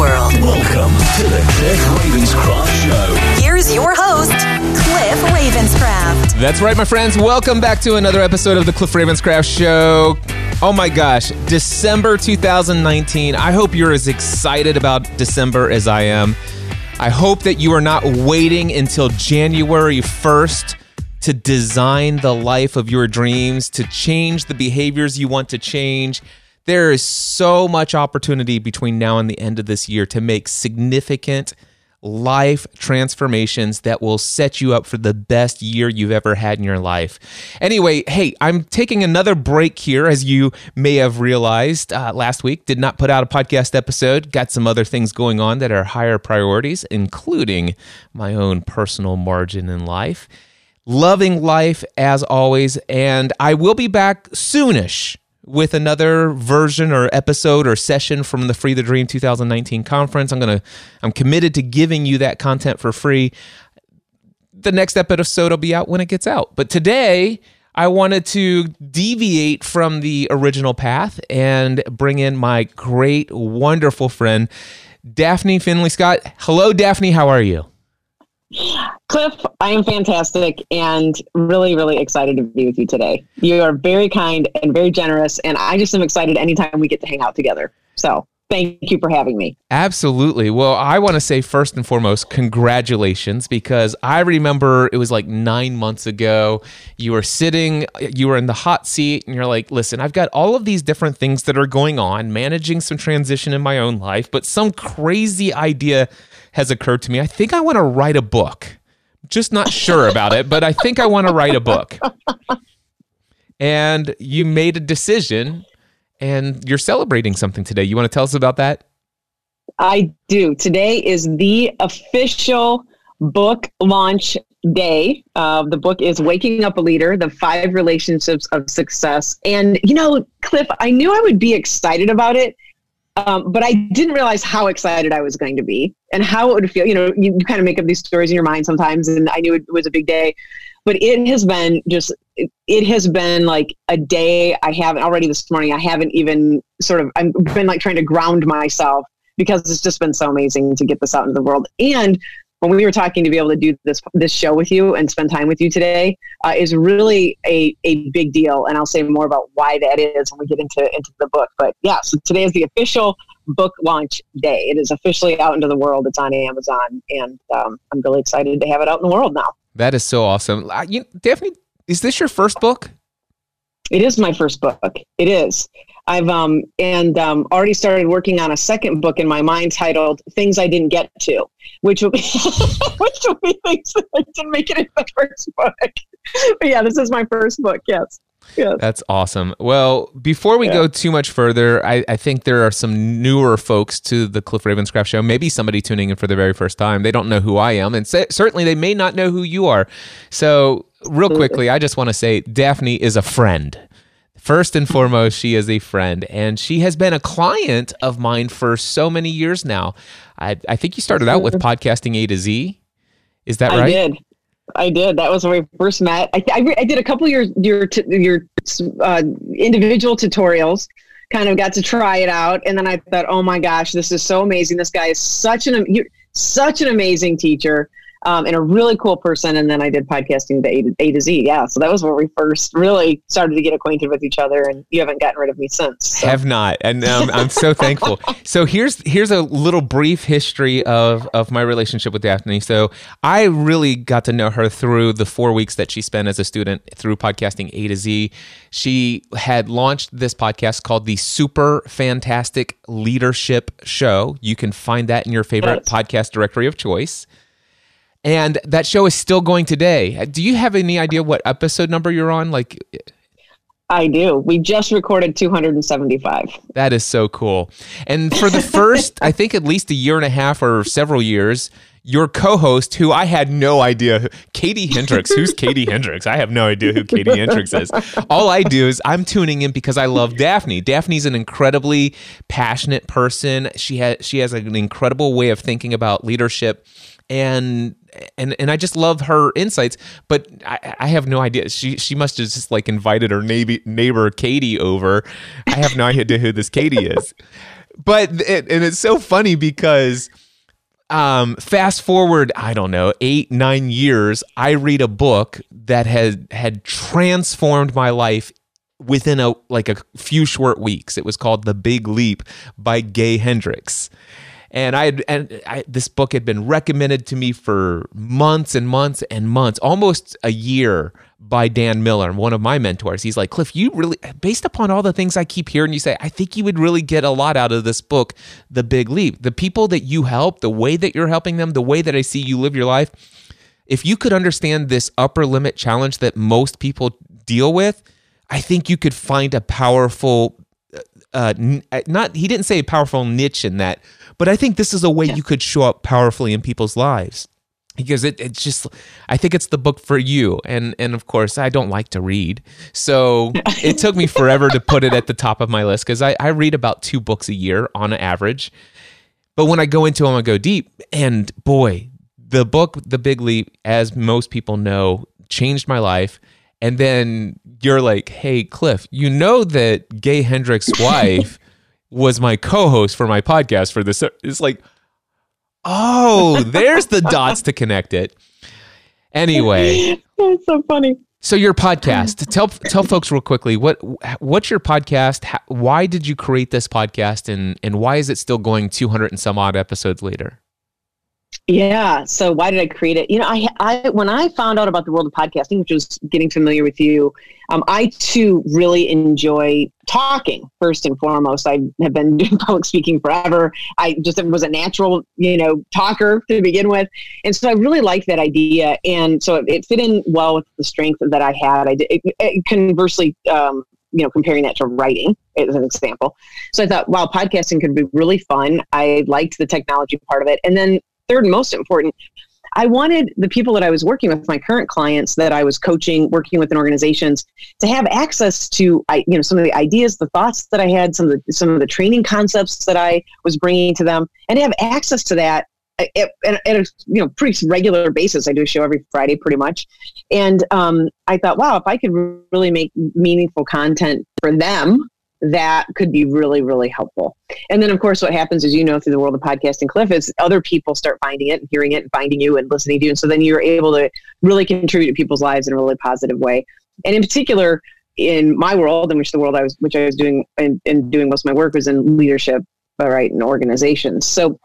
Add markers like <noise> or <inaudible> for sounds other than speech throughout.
Welcome to the Cliff Ravenscraft Show. Here's your host, Cliff Ravenscraft. That's right, my friends. Welcome back to another episode of the Cliff Ravenscraft Show. Oh my gosh, December 2019. I hope you're as excited about December as I am. I hope that you are not waiting until January 1st to design the life of your dreams, to change the behaviors you want to change. There is so much opportunity between now and the end of this year to make significant life transformations that will set you up for the best year you've ever had in your life. Anyway, hey, I'm taking another break here, as you may have realized uh, last week. Did not put out a podcast episode, got some other things going on that are higher priorities, including my own personal margin in life. Loving life as always, and I will be back soonish with another version or episode or session from the Free the Dream 2019 conference. I'm going to I'm committed to giving you that content for free. The next episode will be out when it gets out. But today I wanted to deviate from the original path and bring in my great wonderful friend Daphne Finley Scott. Hello Daphne, how are you? Cliff, I am fantastic and really, really excited to be with you today. You are very kind and very generous, and I just am excited anytime we get to hang out together. So thank you for having me. Absolutely. Well, I want to say first and foremost, congratulations, because I remember it was like nine months ago. You were sitting, you were in the hot seat, and you're like, listen, I've got all of these different things that are going on, managing some transition in my own life, but some crazy idea has occurred to me. I think I want to write a book. Just not sure about it, but I think I want to write a book. And you made a decision and you're celebrating something today. You want to tell us about that? I do. Today is the official book launch day. Uh, the book is Waking Up a Leader The Five Relationships of Success. And, you know, Cliff, I knew I would be excited about it um, but I didn't realize how excited I was going to be and how it would feel. You know, you, you kind of make up these stories in your mind sometimes, and I knew it was a big day. But it has been just, it, it has been like a day I haven't already this morning. I haven't even sort of, I've been like trying to ground myself because it's just been so amazing to get this out into the world. And when we were talking to be able to do this this show with you and spend time with you today uh, is really a, a big deal. And i'll say more about why that is when we get into into the book. But yeah so today is the official book launch day. It is officially out into the world. It's on amazon. And um, i'm really excited to have it out in the world now. That is so awesome. You, Daphne, is this your first book? it is my first book. It is i've um and um already started working on a second book in my mind titled things i didn't get to which will be <laughs> which will be things that I didn't make it in the first book but yeah this is my first book yes yes That's awesome. Well, before we go too much further, I, I think there are some newer folks to the Cliff Ravenscraft show. Maybe somebody tuning in for the very first time. They don't know who I am, and cer- certainly they may not know who you are. So, real quickly, I just want to say Daphne is a friend. First and foremost, she is a friend, and she has been a client of mine for so many years now. I, I think you started out with podcasting A to Z. Is that right? I did. I did. That was where we first met. I, I, I did a couple of your your t- your uh, individual tutorials. Kind of got to try it out, and then I thought, oh my gosh, this is so amazing. This guy is such an such an amazing teacher. Um, and a really cool person. And then I did podcasting to A, to A to Z. Yeah. So that was where we first really started to get acquainted with each other. And you haven't gotten rid of me since. So. have not and um, i'm so thankful <laughs> so here's here's a little brief history of of my relationship with daphne so i really got to know her through the four weeks that she spent as a student through podcasting a to z she had launched this podcast called the super fantastic leadership show you can find that in your favorite Yes. podcast directory of choice and that show is still going today do you have any idea what episode number you're on like I do. We just recorded 275. That is so cool. And for the first, <laughs> I think at least a year and a half or several years, your co-host, who I had no idea, Katie Hendricks. Who's Katie Hendricks? I have no idea who Katie Hendricks is. All I do is I'm tuning in because I love Daphne. Daphne's an incredibly passionate person. She has she has an incredible way of thinking about leadership, and and and I just love her insights. But I, I have no idea. She she must have just like invited her neighbor, neighbor Katie over. I have no idea who this Katie is. But it, and it's so funny because um, fast forward, I don't know, eight, nine years, I read a book that had had transformed my life within a like a few short weeks. It was called The Big Leap by Gay Hendricks. And I had, and I, this book had been recommended to me for months and months and months, almost a year by Dan Miller, one of my mentors. He's like, Cliff, you really, based upon all the things I keep hearing you say, I think you would really get a lot out of this book, The Big Leap. The people that you help, the way that you're helping them, the way that I see you live your life, if you could understand this upper limit challenge that most people deal with, I think you could find a powerful, uh, uh not, he didn't say a powerful niche in that, but I think this is a way yeah. you could show up powerfully in people's lives. Because it, it's just i think it's the book for you. And and of course i don't like to read. So <laughs> it took me forever to put it at the top of my list because I, I read about two books a year on average. But when i go into them i go deep. And boy the book the big leap as most people know changed my life. And then you're like hey cliff you know that gay hendricks <laughs> wife was my co-host for my podcast for this. It's like, oh, there's the dots to connect it. Anyway, that's so funny. So your podcast, tell tell folks real quickly what what's your podcast? why did you create this podcast, and and why is it still going 200 and some odd episodes later? Yeah. So why did I create it? You know, I, I when I found out about the world of podcasting, which was getting familiar with you, um, I too really enjoy talking. First and foremost, I have been <laughs> doing public speaking forever. I just was a natural, you know, talker to begin with, and so I really liked that idea, and so it, it fit in well with the strength that I had. I did. It, it, conversely, um, you know, comparing that to writing as an example. So I thought, wow, podcasting could be really fun. I liked the technology part of it. And then third and most important, I wanted the people that I was working with, my current clients that I was coaching, working with in organizations, to have access to, you know, some of the ideas, the thoughts that I had, some of the some of the training concepts that I was bringing to them, and have access to that at, at, a you know pretty regular basis. I do a show every Friday, pretty much, and um, I thought, wow, if I could really make meaningful content for them that could be really, really helpful. And then, of course, what happens is, you know, through the world of podcasting, Cliff, is other people start finding it and hearing it and finding you and listening to you. And so then you're able to really contribute to people's lives in a really positive way. And in particular, in my world, in which the world I was, which I was doing and, and doing most of my work was in leadership, right, in organizations. So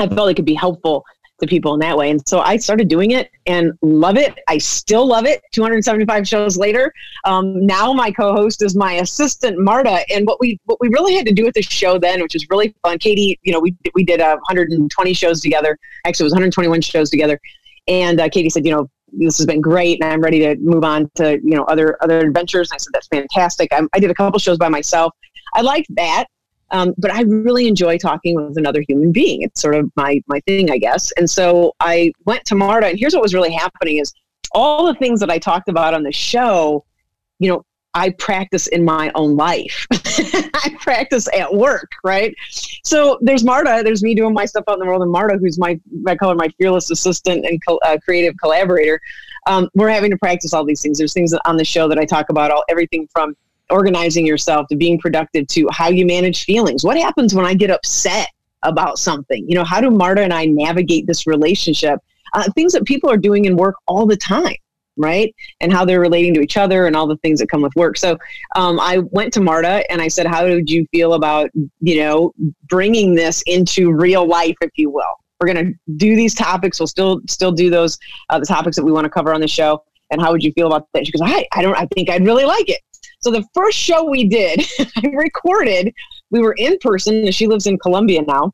I felt it could be helpful to people in that way. And so I started doing it and love it. I still love it. 275 shows later. Um, now my co-host is my assistant Marta. And what we what we really had to do with the show then, which was really fun. Katie, you know, we we did uh, 120 shows together. Actually, it was 121 shows together. And uh, Katie said, you know, this has been great, and I'm ready to move on to you know other other adventures. And I said that's fantastic. I, I did a couple shows by myself. I liked that. Um, but I really enjoy talking with another human being. It's sort of my my thing, I guess. And so I went to Marta, and here's what was really happening: is all the things that I talked about on the show, you know, I practice in my own life. <laughs> I practice at work, right? So there's Marta, there's me doing my stuff out in the world, and Marta, who's my I call her my fearless assistant and co- uh, creative collaborator. Um, we're having to practice all these things. There's things on the show that I talk about, all everything from organizing yourself to being productive to how you manage feelings. What happens when I get upset about something? You know, how do Marta and I navigate this relationship? Uh, things that people are doing in work all the time right? And how they're relating to each other and all the things that come with work. So um, I went to Marta and I said, "How did you feel about you know bringing this into real life, if you will? We're going to do these topics. We'll still still do those uh, the topics that we want to cover on the show. And how would you feel about that?" She goes, "I I don't. I think I'd really like it." So the first show we did, <laughs> I recorded, we were in person. She lives in Colombia now.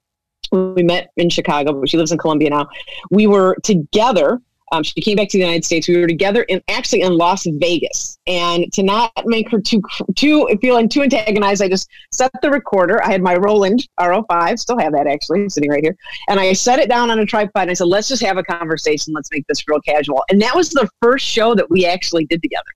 We met in Chicago, but she lives in Colombia now. We were together Um, she came back to the United States. We were together in actually in Las Vegas. And to not make her too too feeling too antagonized, I just set the recorder. I had my Roland R05, still have that actually sitting right here, and I set it down on a tripod. And I said, "Let's just have a conversation. Let's make this real casual." And that was the first show that we actually did together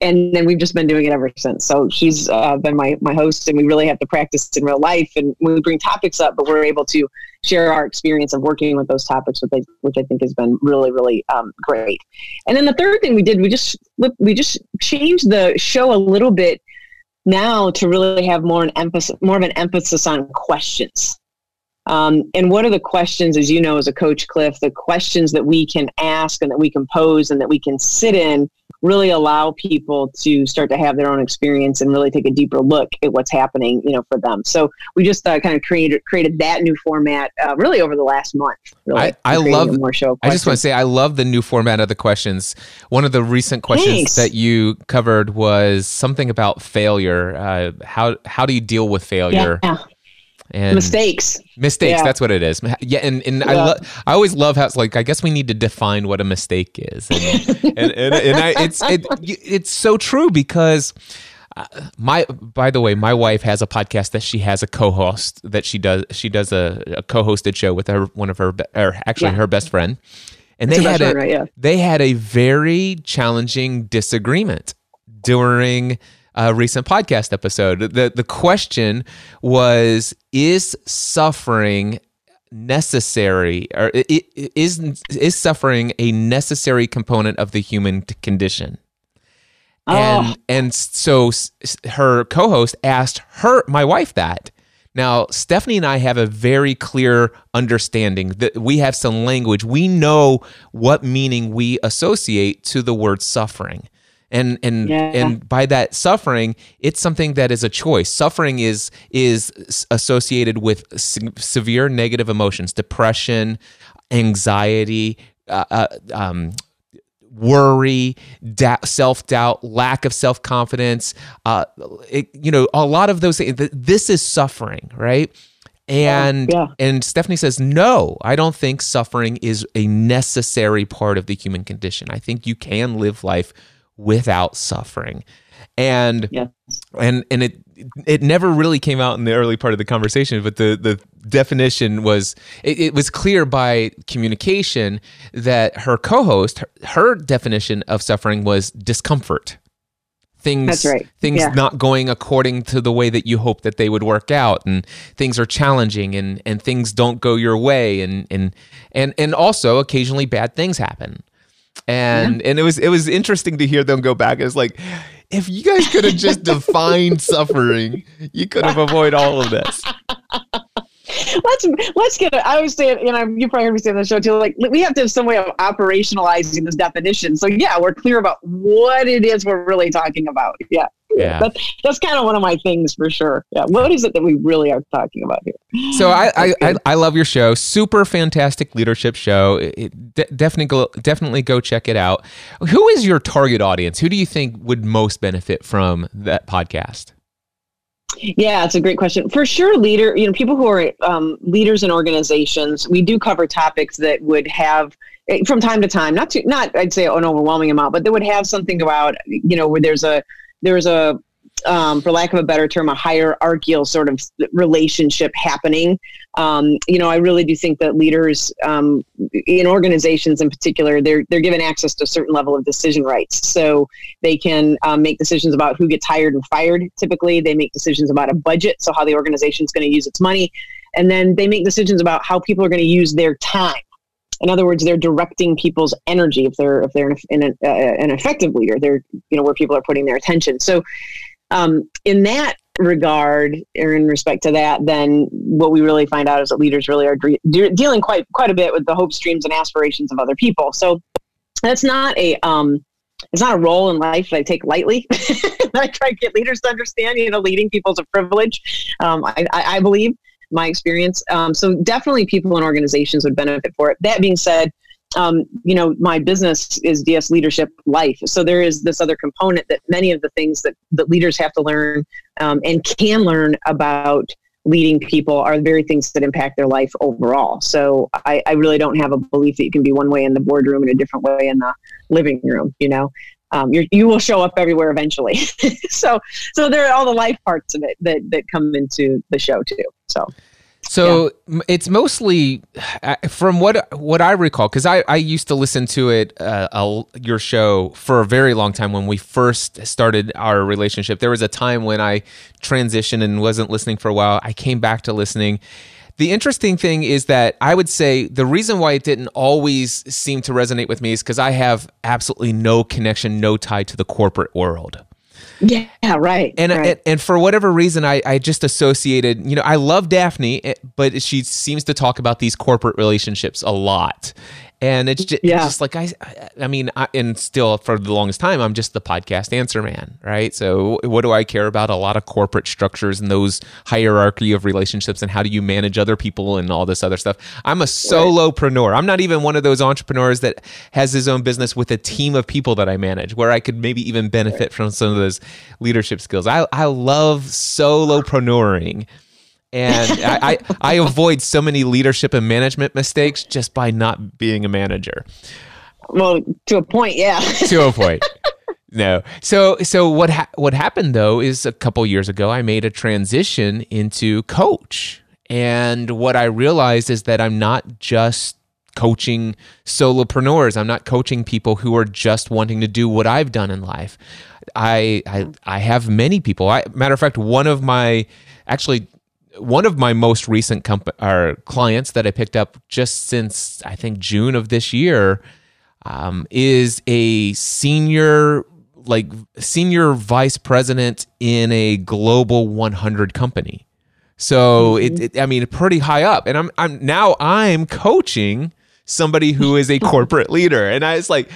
and then we've just been doing it ever since. So she's uh, been my my host, and we really have to practice in real life. And we bring topics up, but we're able to share our experience of working with those topics, which I, which I think has been really really um, great. And then the third thing we did, we just we just changed the show a little bit now to really have more an emphasis more of an emphasis on questions. Um, and what are the questions, as you know, as a coach, Cliff, the questions that we can ask and that we can pose and that we can sit in really allow people to start to have their own experience and really take a deeper look at what's happening, you know, for them. So we just uh, kind of created created that new format uh, really over the last month. Really, I, I love more show. Questions. I just want to say I love the new format of the questions. One of the recent questions Thanks. that you covered was something about failure. Uh, how how do you deal with failure? Yeah and mistakes mistakes yeah. that's what it is yeah and, and yeah. I, lo- I always love how it's like i guess we need to define what a mistake is and, <laughs> and, and, and I, it's it, it's so true because uh, my by the way my wife has a podcast that she has a co-host that she does she does a, a co-hosted show with her one of her or actually yeah. her best friend and they had a, right, they had a very challenging disagreement during a recent podcast episode. The the question was is suffering necessary or is is suffering a necessary component of the human condition? Oh. And and so her co-host asked her my wife that. Now, Stephanie and I have a very clear understanding that we have some language. We know what meaning we associate to the word suffering and and yeah. and by that suffering it's something that is a choice suffering is is associated with se- severe negative emotions depression anxiety uh, uh, um, worry, da- self doubt, lack of self confidence. Uh, you know, a lot of those things. This is suffering, right? And yeah. and Stephanie says, no, I don't think suffering is a necessary part of the human condition. I think you can live life without suffering. And yes. and and it it never really came out in the early part of the conversation, but the the definition was it, it was clear by communication that her co-host her, her definition of suffering was discomfort things right. things yeah. not going according to the way that you hope that they would work out and things are challenging and and things don't go your way and and and and also occasionally bad things happen and yeah. and it was it was interesting to hear them go back. It's like if you guys could have just defined <laughs> suffering, you could have avoided all of this. <laughs> let's let's get it. I always say you know, you probably heard me say on the show too. Like we have to have some way of operationalizing this definition. So yeah, we're clear about what it is we're really talking about. Yeah yeah. That's, that's kind of one of my things for sure. Yeah. What is it that we really are talking about here? So I, I, I, I, love your show. Super fantastic leadership show. It, de- definitely go, definitely go check it out. Who is your target audience? Who do you think would most benefit from that podcast? Yeah, it's a great question. For sure, leader, you know, people who are um, leaders in organizations, we do cover topics that would have eh, from time to time, not to, not I'd say an overwhelming amount, but they would have something about, you know, where there's a there's a um, for lack of a better term, a hierarchical sort of relationship happening. Um, you know, I really do think that leaders um, in organizations, in particular, they're they're given access to a certain level of decision rights. So they can um, make decisions about who gets hired and fired. Typically, they make decisions about a budget, so how the organization is going to use its money, and then they make decisions about how people are going to use their time in other words, they're directing people's energy. If they're if they're an, an, uh, an effective leader, they're you know where people are putting their attention. So, um, in that regard, or in respect to that, then what we really find out is that leaders really are de- dealing quite quite a bit with the hopes, dreams, and aspirations of other people. So, that's not a um, it's not a role in life that I take lightly. <laughs> I try to get leaders to understand, you know, leading people is a privilege. Um, I, I, believe my experience. Um, so definitely people and organizations would benefit for it. That being said, um, you know, my business is DS Leadership Life. So there is this other component that many of the things that, that leaders have to learn um, and can learn about leading people are the very things that impact their life overall. So I, I really don't have a belief that you can be one way in the boardroom and a different way in the living room. You know, um, you you will show up everywhere eventually. <laughs> so so there are all the life parts of it that that come into the show too. So. So yeah. it's mostly from what what I recall because I, I used to listen to it uh, a, your show for a very long time when we first started our relationship. There was a time when I transitioned and wasn't listening for a while. I came back to listening. The interesting thing is that I would say the reason why it didn't always seem to resonate with me is because I have absolutely no connection, no tie to the corporate world. Yeah, right. And, right. and and for whatever reason, I I just associated. You know, I love Daphne, eh, but she seems to talk about these corporate relationships a lot, and it's just, yeah. it's just like I, I mean, I, and still for the longest time, I'm just the podcast answer man, right? So what do I care about? A lot of corporate structures and those hierarchy of relationships and how do you manage other people and all this other stuff. I'm a solopreneur. I'm not even one of those entrepreneurs that has his own business with a team of people that I manage, where I could maybe even benefit from some of those leadership skills. I I love solopreneuring and I, I, I avoid so many leadership and management mistakes just by not being a manager. Well, to a point, yeah. to a point. No. So so what ha- what happened though is a couple years ago I made a transition into coach. And what I realized is that I'm not just coaching solopreneurs. I'm not coaching people who are just wanting to do what I've done in life. I I, I have many people. I, matter of fact, one of my actually one of my most recent comp- or clients that I picked up just since I think June of this year um, is a senior like senior vice president in a global 100 company. So mm-hmm. it, it, I mean, pretty high up, and I'm I'm now I'm coaching somebody who is a <laughs> corporate leader, and I was like,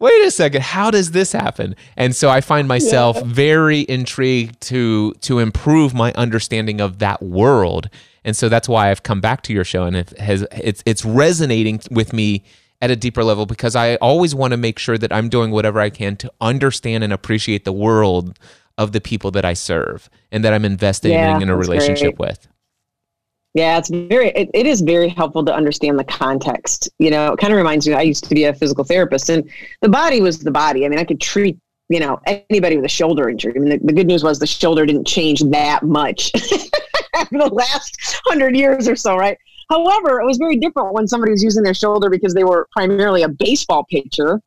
wait a second, how does this happen? And so I find myself yeah. very intrigued to to improve my understanding of that world. And so that's why I've come back to your show and it has it's it's resonating with me at a deeper level because I always want to make sure that I'm doing whatever I can to understand and appreciate the world of the people that I serve and that I'm investing yeah, in a relationship great. with. Yeah, it's very, it, it is very helpful to understand the context. You know, it kind of reminds me, I used to be a physical therapist and the body was the body. I mean, I could treat, you know, anybody with a shoulder injury. I mean, the, the good news was the shoulder didn't change that much <laughs> after the last hundred years or so, right? However, it was very different when somebody was using their shoulder because they were primarily a baseball pitcher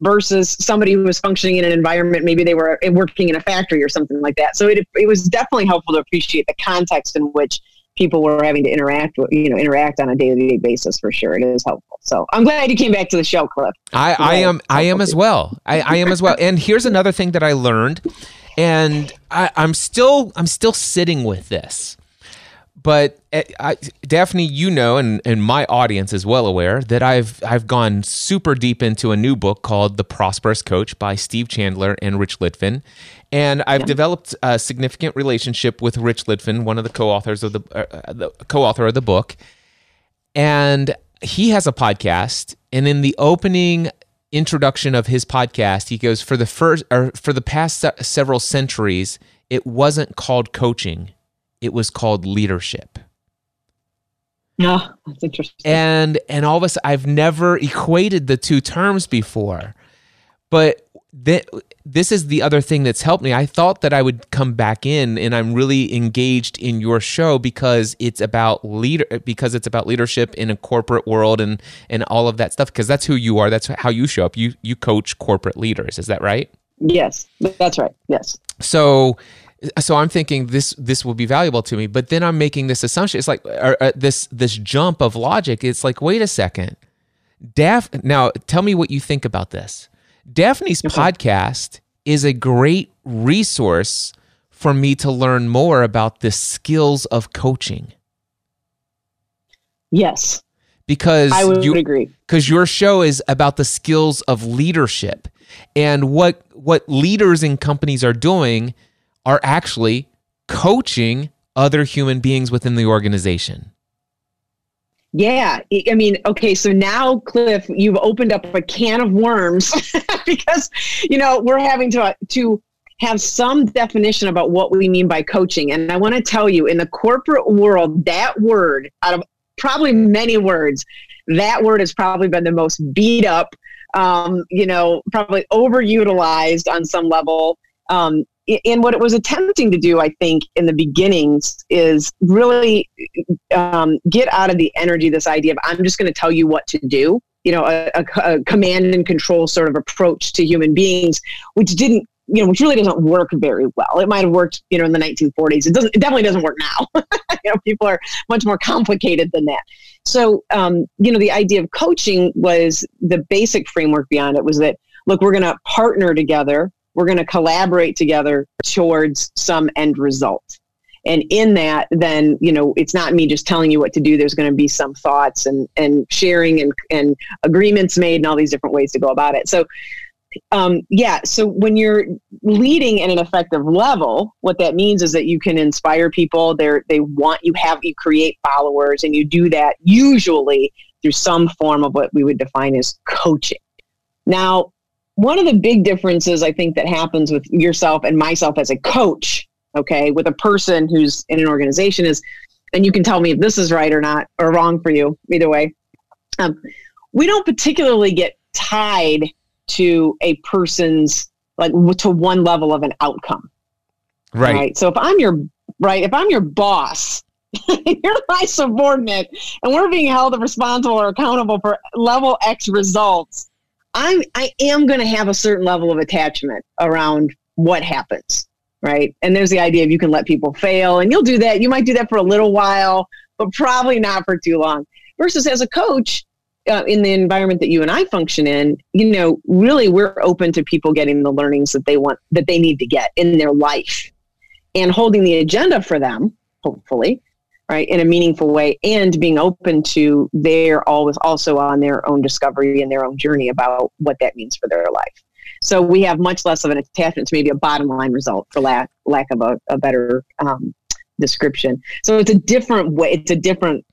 versus somebody who was functioning in an environment maybe they were eh, working in a factory or something like that so it, it was definitely helpful to appreciate the context in which people were having to interact with, you know, interact on a daily basis for sure. It is helpful. So I'm glad you came back to the show, Cliff. I, I am, I am as well. I, I am as well. And here's another thing that I learned, and I, I'm still, I'm still sitting with this but eh, I, Daphne, you know, and, and my audience is well aware that I've I've gone super deep into a new book called The Prosperous Coach by Steve Chandler and Rich Litvin, and I've yeah. developed a significant relationship with Rich Litvin, one of the co-authors of the, uh, the co-author of the book, and he has a podcast, and in the opening introduction of his podcast, he goes for the first or for the past se- several centuries, it wasn't called coaching it was called leadership. Yeah, that's interesting. And and all of us, I've never equated the two terms before, but th- this is the other thing that's helped me. I thought that I would come back in, and I'm really engaged in your show because it's about leader because it's about leadership in a corporate world and and all of that stuff. Because that's who you are. That's how you show up. You you coach corporate leaders. Is that right? Yes, that's right. Yes. So so I'm thinking this this will be valuable to me, but then I'm making this assumption. It's like uh, uh, this this jump of logic. It's like, wait a second, Daph. Now, tell me what you think about this. Daphne's podcast is a great resource for me to learn more about the skills of coaching. Yes, because I would you, agree. Because your show is about the skills of leadership and what what leaders in companies are doing are actually coaching other human beings within the organization. Yeah. I mean, okay, so now, Cliff, you've opened up a can of worms <laughs> because, you know, we're having to, to have some definition about what we mean by coaching. And I want to tell you, in the corporate world, that word, out of probably many words, that word has probably been the most beat up, um, you know, probably overutilized on some level. Um, and what it was attempting to do, I think, in the beginnings is really um, get out of the energy, this idea of I'm just going to tell you what to do, you know, a, a, a command and control sort of approach to human beings, which didn't you know, which really doesn't work very well. It might have worked, you know, in the 1940s. It doesn't. It definitely doesn't work now. <laughs> you know, people are much more complicated than that. So, um, you know, the idea of coaching was the basic framework beyond it was that look, we're going to partner together. We're going to collaborate together towards some end result. And in that, then, you know, it's not me just telling you what to do. There's going to be some thoughts and, and sharing and, and agreements made and all these different ways to go about it. So um, yeah, so when you're leading at an effective level, what that means is that you can inspire people. They they want you have you create followers, and you do that usually through some form of what we would define as coaching. Now, one of the big differences I think that happens with yourself and myself as a coach, okay, with a person who's in an organization is, and you can tell me if this is right or not or wrong for you, either way. Um, we don't particularly get tied to a person's like to one level of an outcome. Right. right? So if I'm your right, if I'm your boss, <laughs> you're my subordinate, and we're being held responsible or accountable for level X results, I'm I am going to have a certain level of attachment around what happens, right? And there's the idea of you can let people fail, and you'll do that. You might do that for a little while, but probably not for too long. Versus as a coach, uh, in the environment that you and I function in, you know, really we're open to people getting the learnings that they want, that they need to get in their life and holding the agenda for them, hopefully, right, in a meaningful way and being open to their always also on their own discovery and their own journey about what that means for their life. So we have much less of an attachment to maybe a bottom line result for lack, lack of a, a better um, description. So it's a different way, it's a different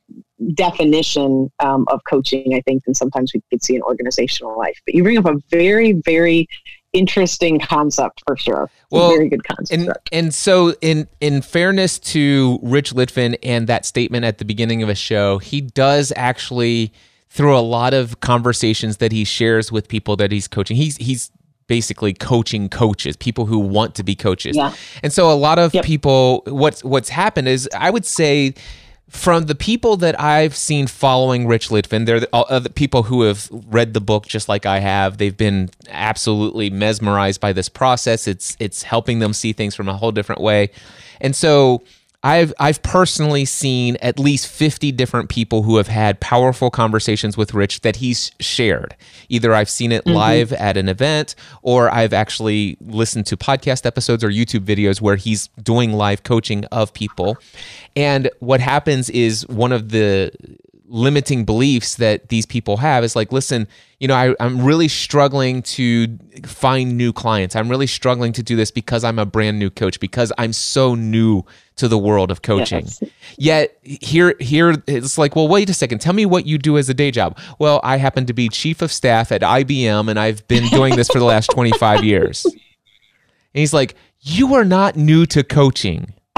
definition um, of coaching, I think, than sometimes we could see in organizational life. But you bring up a very, very interesting concept for sure. Well, very good concept. And, and so, in in fairness to Rich Litvin and that statement at the beginning of a show, he does actually through a lot of conversations that he shares with people that he's coaching. He's he's basically coaching coaches, people who want to be coaches. Yeah. And so a lot of yep. people what's what's happened is I would say from the people that I've seen following Rich Litvin, they're the, uh, the, people who have read the book just like I have. They've been absolutely mesmerized by this process. It's it's helping them see things from a whole different way, and so I've I've personally seen at least 50 different people who have had powerful conversations with Rich that he's shared. Either I've seen it mm-hmm. live at an event or I've actually listened to podcast episodes or YouTube videos where he's doing live coaching of people. And what happens is one of the limiting beliefs that these people have is like, listen, you know, I, am really struggling to find new clients. I'm really struggling to do this because I'm a brand new coach, because I'm so new to the world of coaching. Yes. Yet here, here it's like, well, wait a second. Tell me what you do as a day job. Well, I happen to be chief of staff at IBM, and I've been doing this for the last 25 years. And he's like, you are not new to coaching. <laughs>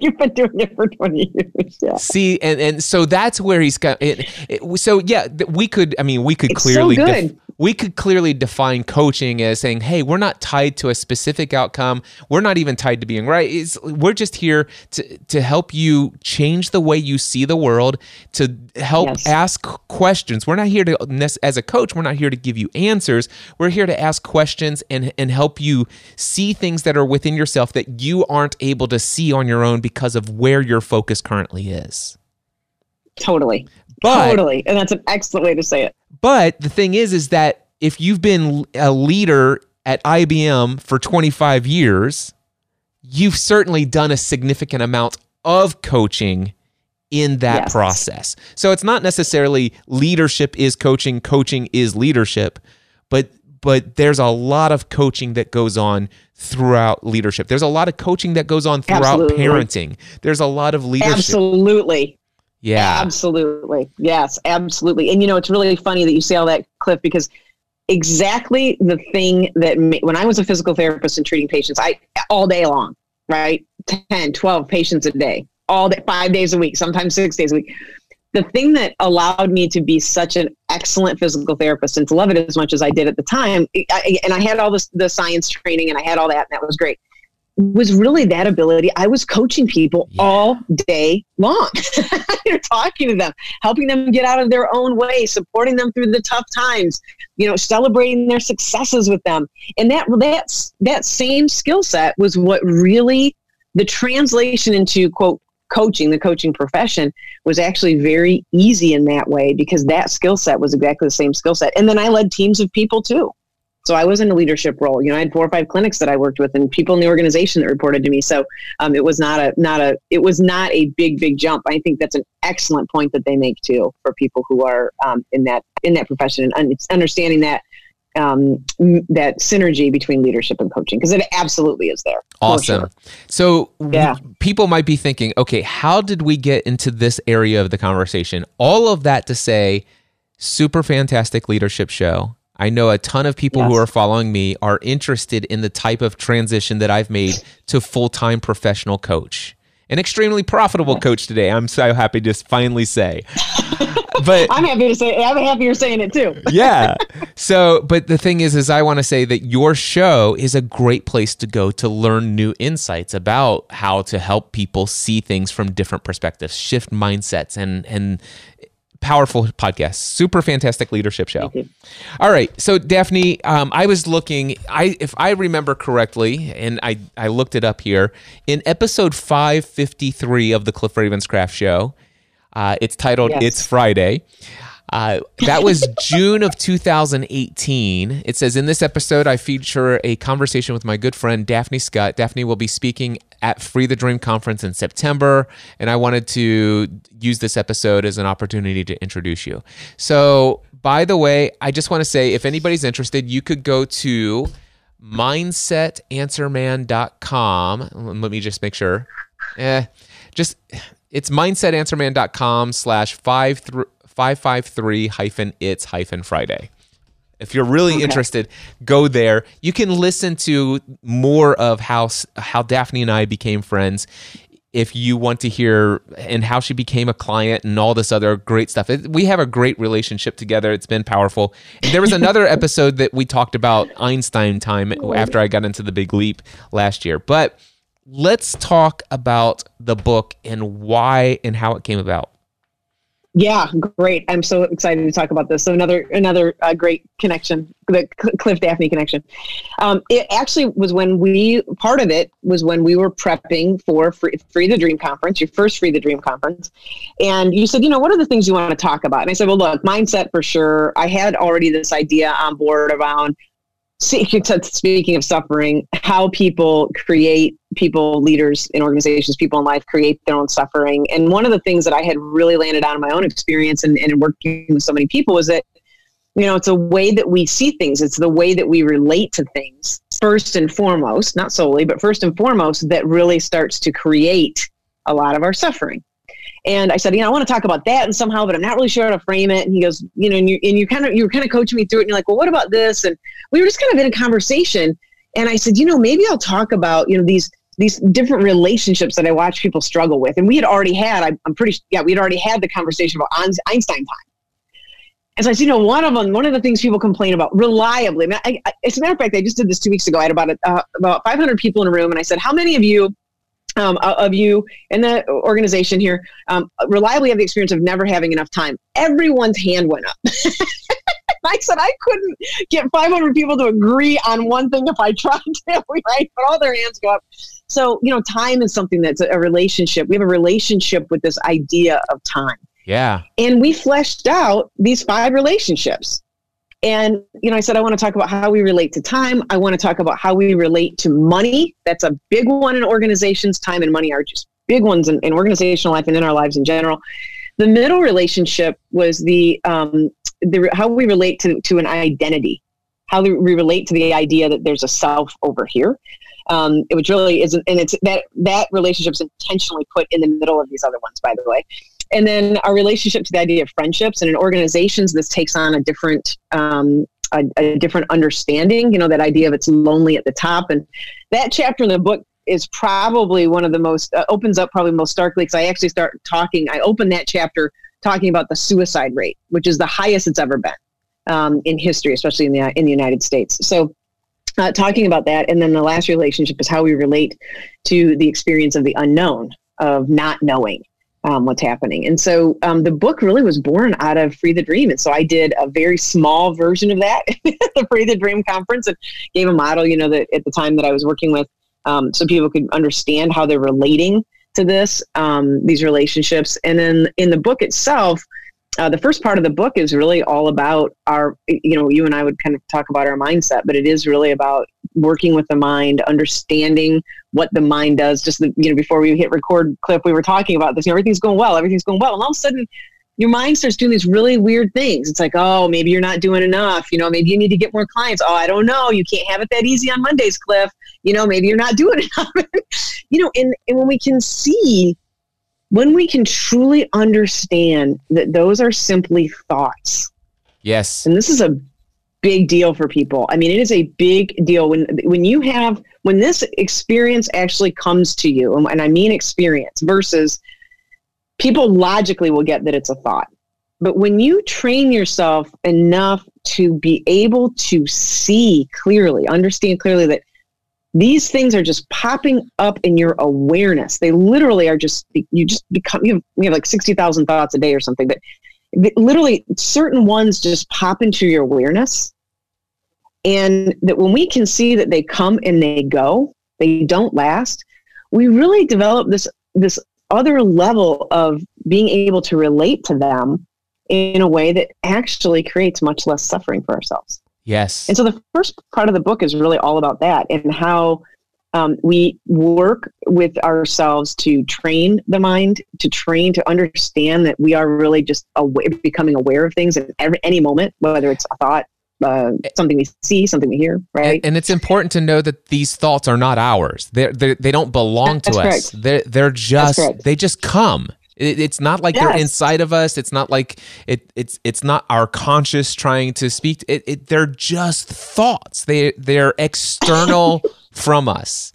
you've been doing it for 20 years. Yeah. See, and, and so that's where he's got it, it so yeah, we could, I mean, we could it's clearly, so def- we could clearly define coaching as saying, hey, we're not tied to a specific outcome. We're not even tied to being right. It's, we're just here to, to help you change the way you see the world, to help yes. ask questions. We're not here to, as a coach, we're not here to give you answers. We're here to ask questions and, and help you see things that are within yourself that you aren't able to see on your own because of where your focus currently is. Totally. But, totally. And that's an excellent way to say it. But the thing is, is that if you've been a leader at IBM for 25 years, you've certainly done a significant amount of coaching in that yes. process. So it's not necessarily leadership is coaching, coaching is leadership, but but there's a lot of coaching that goes on throughout leadership. There's a lot of coaching that goes on throughout Absolutely. parenting. There's a lot of leadership. Absolutely. Yeah. Absolutely. Yes, absolutely. And you know, it's really funny that you say all that, Cliff, because exactly the thing that ma- when I was a physical therapist and treating patients, I all day long, right? 10, 12 patients a day, all day, five days a week, sometimes six days a week. The thing that allowed me to be such an excellent physical therapist and to love it as much as I did at the time, I, and I had all this the science training and I had all that, and that was great was really that ability. I was coaching people yeah. all day long. <laughs> You're talking to them, helping them get out of their own way, supporting them through the tough times, you know, celebrating their successes with them. And that that's that same skill set was what really the translation into quote coaching, the coaching profession was actually very easy in that way because that skill set was exactly the same skill set. And then I led teams of people too. So I was in a leadership role. You know, I had four or five clinics that I worked with, and people in the organization that reported to me. So um, it was not a not a it was not a big big jump. I think that's an excellent point that they make too for people who are um, in that in that profession and it's understanding that um, that synergy between leadership and coaching because it absolutely is there. Awesome. Sure. So yeah. people might be thinking, okay, how did we get into this area of the conversation? All of that to say, super fantastic leadership show I know a ton of people yes. who are following me are interested in the type of transition that I've made to full time professional coach. An extremely profitable coach today. I'm so happy to finally say. <laughs> But I'm happy to say I'm happy you're saying it too. <laughs> yeah. So, but the thing is, is I want to say that your show is a great place to go to learn new insights about how to help people see things from different perspectives, shift mindsets, and and powerful podcast, super fantastic leadership show. All right, so Daphne, um, I was looking. I if I remember correctly, and I I looked it up here in episode five fifty three of the Cliff Ravenscraft show. Uh, it's titled yes. "It's Friday." Uh, that was June of 2018. It says in this episode, I feature a conversation with my good friend Daphne Scott. Daphne will be speaking at Free the Dream conference in September, and I wanted to use this episode as an opportunity to introduce you. So, by the way, I just want to say if anybody's interested, you could go to mindsetanswerman.com. Let me just make sure. Eh, just it's mindsetanswerman.com slash five through 553 hyphen it's hyphen Friday. If you're really okay. interested, go there. You can listen to more of how how Daphne and I became friends. If you want to hear and how she became a client and all this other great stuff, it, we have a great relationship together. It's been powerful. And there was <laughs> another episode that we talked about Einstein time oh, after I got into the big leap last year. But let's talk about the book and why and how it came about. Yeah, great. I'm so excited to talk about this. So another another uh, great connection, the Cliff Daphne connection. Um, it actually was when we part of it was when we were prepping for Free, Free the Dream conference, your first Free the Dream conference, and you said, you know, what are the things you want to talk about? And I said, well, look, mindset for sure. I had already this idea on board around speaking of suffering, how people create people, leaders in organizations, people in life create their own suffering. And one of the things that I had really landed on in my own experience and, and working with so many people was that, you know, it's a way that we see things. It's the way that we relate to things first and foremost, not solely, but first and foremost, that really starts to create a lot of our suffering. And I said, you know, I want to talk about that and somehow, but I'm not really sure how to frame it. And he goes, you know, and you and you kind of you were kind of coaching me through it. And you're like, well, what about this? And we were just kind of in a conversation. And I said, you know, maybe I'll talk about you know these these different relationships that I watch people struggle with. And we had already had, I, am pretty, yeah, we had already had the conversation about Einstein time. And so I said, you know, one of them, one of the things people complain about reliably. I I, as a matter of fact, I just did this two weeks ago. I had about uh, about 500 people in a room, and I said, how many of you um, of you in the organization here um, reliably have the experience of never having enough time. Everyone's hand went up. <laughs> I said I couldn't get 500 people to agree on one thing if I tried to, <laughs> right? But all their hands go up. So, you know, time is something that's a relationship. We have a relationship with this idea of time. Yeah. And we fleshed out these five relationships. And, you know, I said, I want to talk about how we relate to time. I want to talk about how we relate to money. That's a big one in organizations. Time and money are just big ones in, in organizational life and in our lives in general. The middle relationship was the, um, the how we relate to, to an identity, how we relate to the idea that there's a self over here. Um, it was really isn't, and it's that that relationship is intentionally put in the middle of these other ones, by the way and then our relationship to the idea of friendships and in organizations this takes on a different um, a, a different understanding. You know, that idea of it's lonely at the top, and that chapter in the book is probably one of the most uh, opens up probably most starkly because I actually start talking. I open that chapter talking about the suicide rate, which is the highest it's ever been um, in history, especially in the in the United States. So. Uh, talking about that, and then the last relationship is how we relate to the experience of the unknown, of not knowing, um, what's happening. And so um, the book really was born out of Free the Dream. And so I did a very small version of that <laughs> at the Free the Dream conference and gave a model, you know, that at the time that I was working with, um, so people could understand how they're relating to this, um, these relationships. And then in the book itself, uh, the first part of the book is really all about our, you know, you and I would kind of talk about our mindset, but it is really about working with the mind, understanding what the mind does. Just, the, you know, before we hit record Cliff, we were talking about this, you know, everything's going well, everything's going well. And all of a sudden, your mind starts doing these really weird things. It's like, oh, maybe you're not doing enough. You know, maybe you need to get more clients. Oh, I don't know. You can't have it that easy on Mondays, Cliff. You know, maybe you're not <laughs> doing enough. you know, and, and when we can see when we can truly understand that those are simply thoughts. Yes. And this is a big deal for people. I mean, it is a big deal when when you have when this experience actually comes to you, and, and I mean experience versus people logically will get that it's a thought. But when you train yourself enough to be able to see clearly, understand clearly that these things are just popping up in your awareness. They literally are just, you just become, you have, you have like 60,000 thoughts a day or something, but literally certain ones just pop into your awareness. And that when we can see that they come and they go, they don't last, we really develop this, this other level of being able to relate to them in a way that actually creates much less suffering for ourselves. Yes. And so the first part of the book is really all about that and how um, we work with ourselves to train the mind, to train to understand that we are really just aware, becoming aware of things at every, any moment, whether it's a thought, uh, something we see, something we hear, right? And, and, it's important to know that these thoughts are not ours. They're, they're, they do not belong to us. They're, they're just, they just come. It, it's not like yes. they're inside of us. It's not like it. It's it's not our conscious trying to speak. It, it they're just thoughts. They they're external <laughs> from us.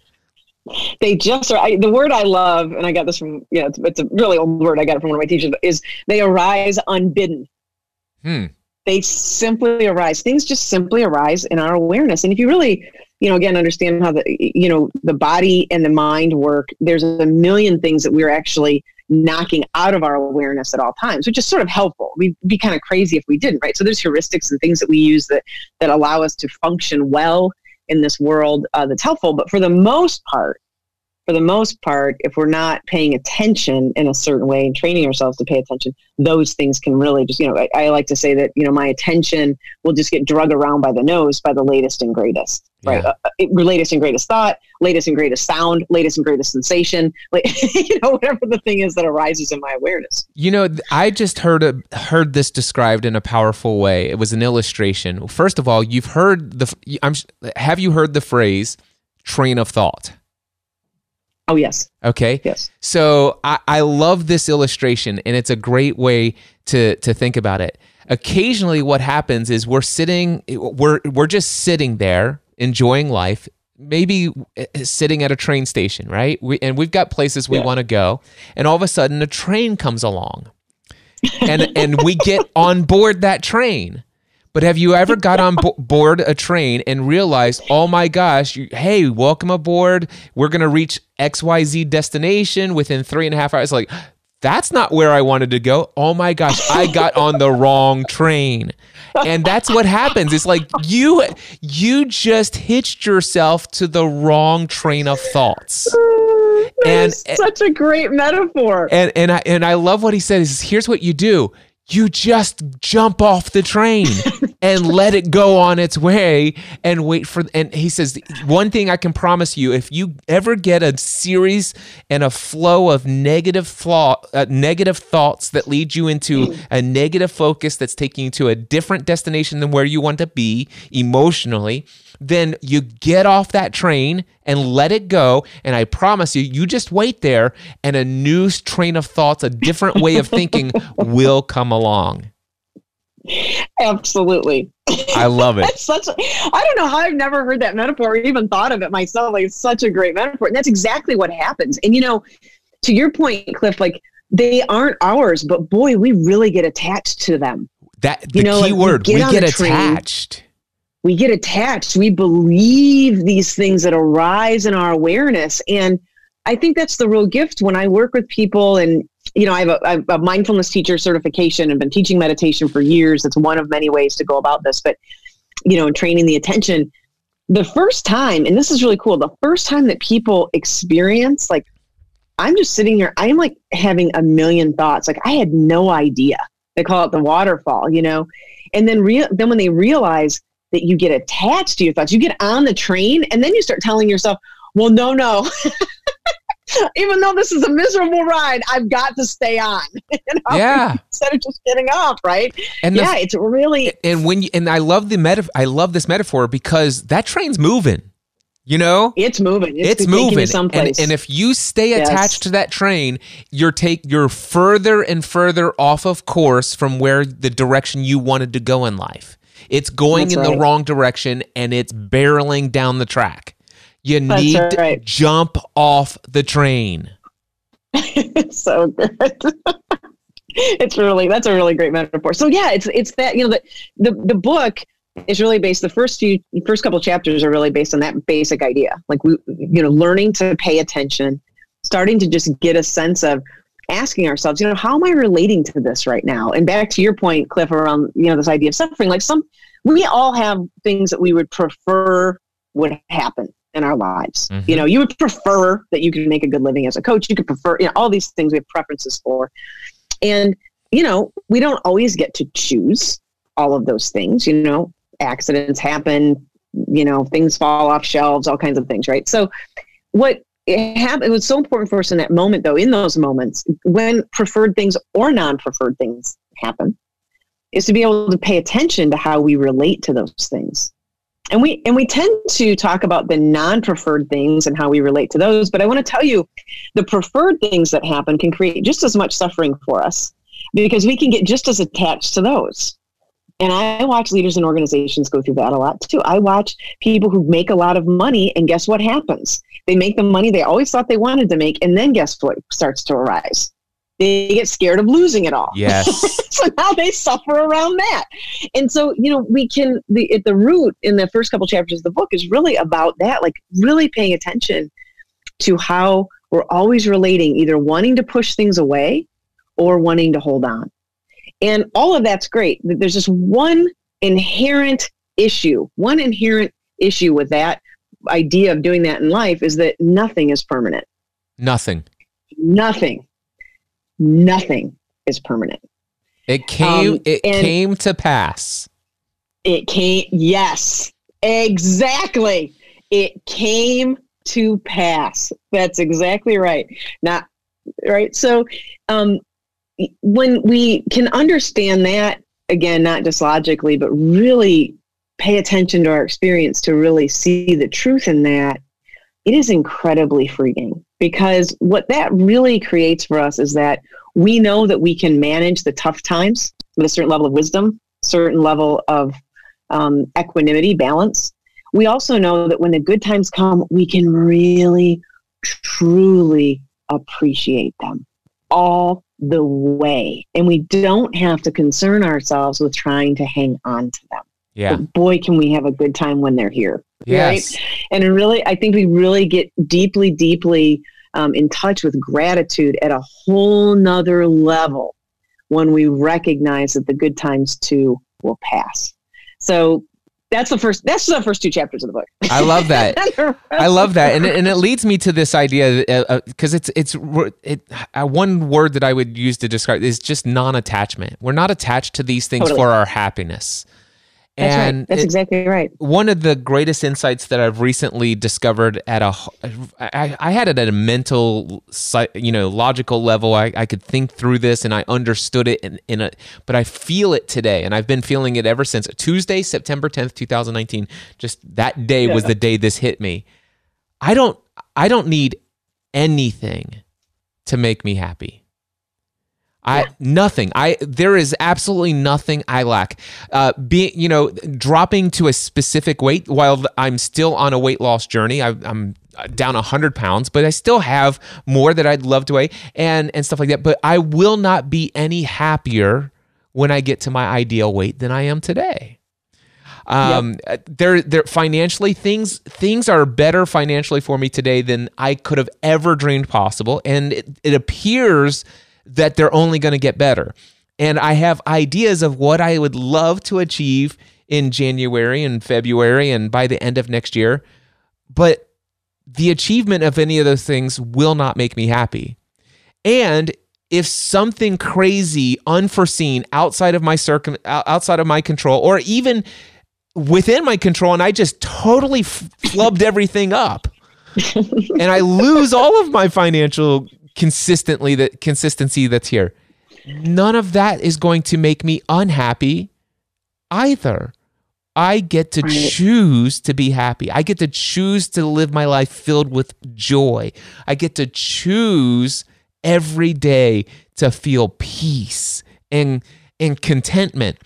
They just are. I, the word I love, and I got this from yeah, it's, it's, a really old word. I got it from one of my teachers. Is they arise unbidden. Hmm. They simply arise. Things just simply arise in our awareness. And if you really, you know, again, understand how the you know the body and the mind work, there's a million things that we're actually knocking out of our awareness at all times, which is sort of helpful. We'd be kind of crazy if we didn't, right? So there's heuristics and things that we use that that allow us to function well in this world uh, that's helpful. But for the most part, for the most part, if we're not paying attention in a certain way and training ourselves to pay attention, those things can really just, you know, I, I like to say that, you know, my attention will just get drug around by the nose by the latest and greatest. Right? Uh, uh latest and greatest thought, latest and greatest sound, latest and greatest sensation, <laughs> like, you know, whatever the thing is that arises in my awareness. You know, I just heard a, heard this described in a powerful way. It was an illustration. First of all, you've heard the, I'm, have you heard the phrase train of thought? Oh, yes. Okay. Yes. So I, I love this illustration, and it's a great way to to think about it. Occasionally, what happens is we're sitting, we're we're just sitting there enjoying life, maybe eh, sitting at a train station, right? We, and we've got places we yeah. want to go, and all of a sudden a train comes along, and and we get <laughs> on board that train. But have you ever got on bo- board a train and realized, oh my gosh, you, hey, welcome aboard. We're going to reach XYZ destination within three and a half hours? Like, that's not where I wanted to go. Oh my gosh, I got on the wrong train. And that's what happens. It's like you you just hitched yourself to the wrong train of thoughts. <laughs> and such a great metaphor. And and I and I love what he said is here's what you do you just jump off the train <laughs> and let it go on its way and wait for and he says one thing i can promise you if you ever get a series and a flow of negative flaw, uh, negative thoughts that lead you into a negative focus that's taking you to a different destination than where you want to be emotionally then you get off that train and let it go. And I promise you, you just wait there and a new train of thoughts, a different way of thinking <laughs> will come along. Absolutely. I love it. <laughs> That's such a, I don't know how I've never heard that metaphor or even thought of it myself. Like it's such a great metaphor. And that's exactly what happens. And you know, to your point, Cliff, like they aren't ours, but boy, we really get attached to them. That the You know, key like, we word, get we get attached. train. We get attached. We believe these things that arise in our awareness. And I think that's the real gift when I work with people and you know, I have a, I have a mindfulness teacher certification and been teaching meditation for years. It's one of many ways to go about this, but you know, and training the attention. The first time, and this is really cool, the first time that people experience, like, I'm just sitting here, I'm like having a million thoughts. Like, I had no idea. They call it the waterfall, you know? And then, real then when they realize that you get attached to your thoughts, you get on the train, and then you start telling yourself, well, no, no. <laughs> Even though this is a miserable ride, I've got to stay on. <laughs> you know? Yeah. Instead of just getting off, right? And the- yeah, it's really and when you, and I love the meta I love this metaphor because that train's moving. You know? it's moving. It's, you moving. And, someplace. and if you stay Yes. attached to that train, you're take you're further and further off of course from where the direction you wanted to go in life. It's going That's in the wrong direction and it's barreling down the track. You That's need to jump off the train. it's <laughs> so good. <laughs> it's really that's a really great metaphor. So yeah, it's it's that you know the the the book is really based. The first few first couple chapters are really based on that basic idea, like we you know learning to pay attention, starting to just get a sense of asking ourselves, you know, how am I relating to this right now? And back to your point, Cliff, around you know this idea of suffering. Like some, we all have things that we would prefer would happen in our lives. Mhm. You know, you would prefer that you could make a good living as a coach. You could prefer, you know, all these things we have preferences for. And, you know, we don't always get to choose all of those things. You know, accidents happen, you know, things fall off shelves, all kinds of things, right? So, what it it was so important for us in that moment, though, in those moments when preferred things or non preferred things happen, is to be able to pay attention to how we relate to those things. And we and we tend to talk about the non-preferred things and how we relate to those but i want to tell you the preferred things that happen can create just as much suffering for us because we can get just as attached to those and i watch leaders and organizations go through that a lot too i watch people who make a lot of money and guess what happens they make the money they always thought they wanted to make and then guess what starts to arise they get scared of losing it all Yes. <laughs> so now they suffer around that. And so, you know, we can the at the root in the first couple chapters of the book is really about that, like really paying attention to how we're always relating, either wanting to push things away or wanting to hold on. And all of that's great. but There's just one inherent issue, one inherent issue with that idea of doing that in life is that nothing is permanent. Nothing. Nothing, nothing is permanent. It came Um, it came to pass. It came, yes, exactly. It came to pass. That's exactly right. Not right. So, um, when we can understand that, again, not just logically, but really pay attention to our experience to really see the truth in that, it is incredibly freeing because what that really creates for us is that we know that we can manage the tough times with a certain level of wisdom, certain level of um, equanimity, balance. We also know that when the good times come, we can really, truly appreciate them all the way. And we don't have to concern ourselves with trying to hang on to them. Yeah. But boy, can we have a good time when they're here. Yes. And really, I think we really get deeply, deeply um, in touch with gratitude at a whole nother level when we recognize that the good times too will pass. So that's the first, that's the first two chapters of the book. I love that. <laughs> I love that, and it- and it leads me to this idea because it's it's it, uh, one word that I would use to describe is just non-attachment. We're not attached to these things Totally. for our happiness, That's and right. That's it- exactly right. one of the greatest insights that I've recently discovered at a, I, I had it at a mental, you know, logical level. I, I could think through this and I understood it in, in a, but I feel it today, and I've been feeling it ever since Tuesday, September tenth, two thousand nineteen. Just that day was the day this hit me. I don't, I don't need anything to make me happy. I nothing. I there is absolutely nothing I lack. Uh, being you know dropping to a specific weight while I'm still on a weight loss journey. I, I'm down 100 pounds but i still have more that i'd love to weigh and and stuff like that but i will not be any happier when i get to my ideal weight than i am today um yep. there there financially things things are better financially for me today than i could have ever dreamed possible and it, it appears that they're only going to get better. And I have ideas of what I would love to achieve in January and February and by the end of next year. But the achievement of any of those things will not make me happy. And if something crazy, unforeseen, outside of my circum, outside of my control, or even within my control, and I just totally flubbed everything up, <laughs> and I lose all of my financial consistently the consistency that's here. None of that is going to make me unhappy either. I get to choose to be happy. I get to choose to live my life filled with joy. I get to choose every day to feel peace and and contentment.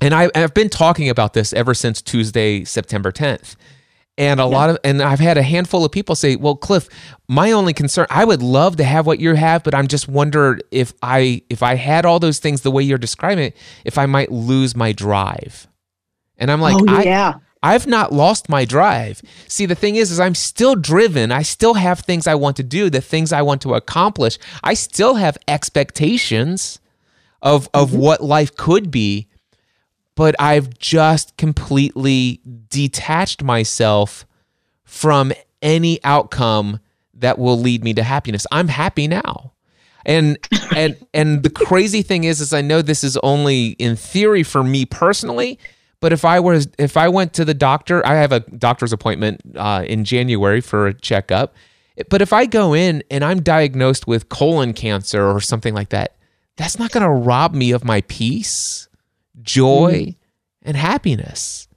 And I, I've been talking about this ever since Tuesday, September 10th. And a yeah. lot of, and I've had a handful of people say, "Well, Cliff, my only concern, I would love to have what you have, but I'm just wonder if I, if I had all those things the way you're describing it, if I might lose my drive." And I'm like, oh, yeah. I, I've not lost my drive. See, the thing is, is I'm still driven. I still have things I want to do, the things I want to accomplish. I still have expectations of of mm-hmm. what life could be but I've just completely detached myself from any outcome that will lead me to happiness. I'm happy now. And <laughs> and and the crazy thing is is I know this is only in theory for me personally, but if I was if I went to the doctor, I have a doctor's appointment uh, in January for a checkup. But if I go in and I'm diagnosed with colon cancer or something like that, that's not going to rob me of my peace joy, mm. and happiness.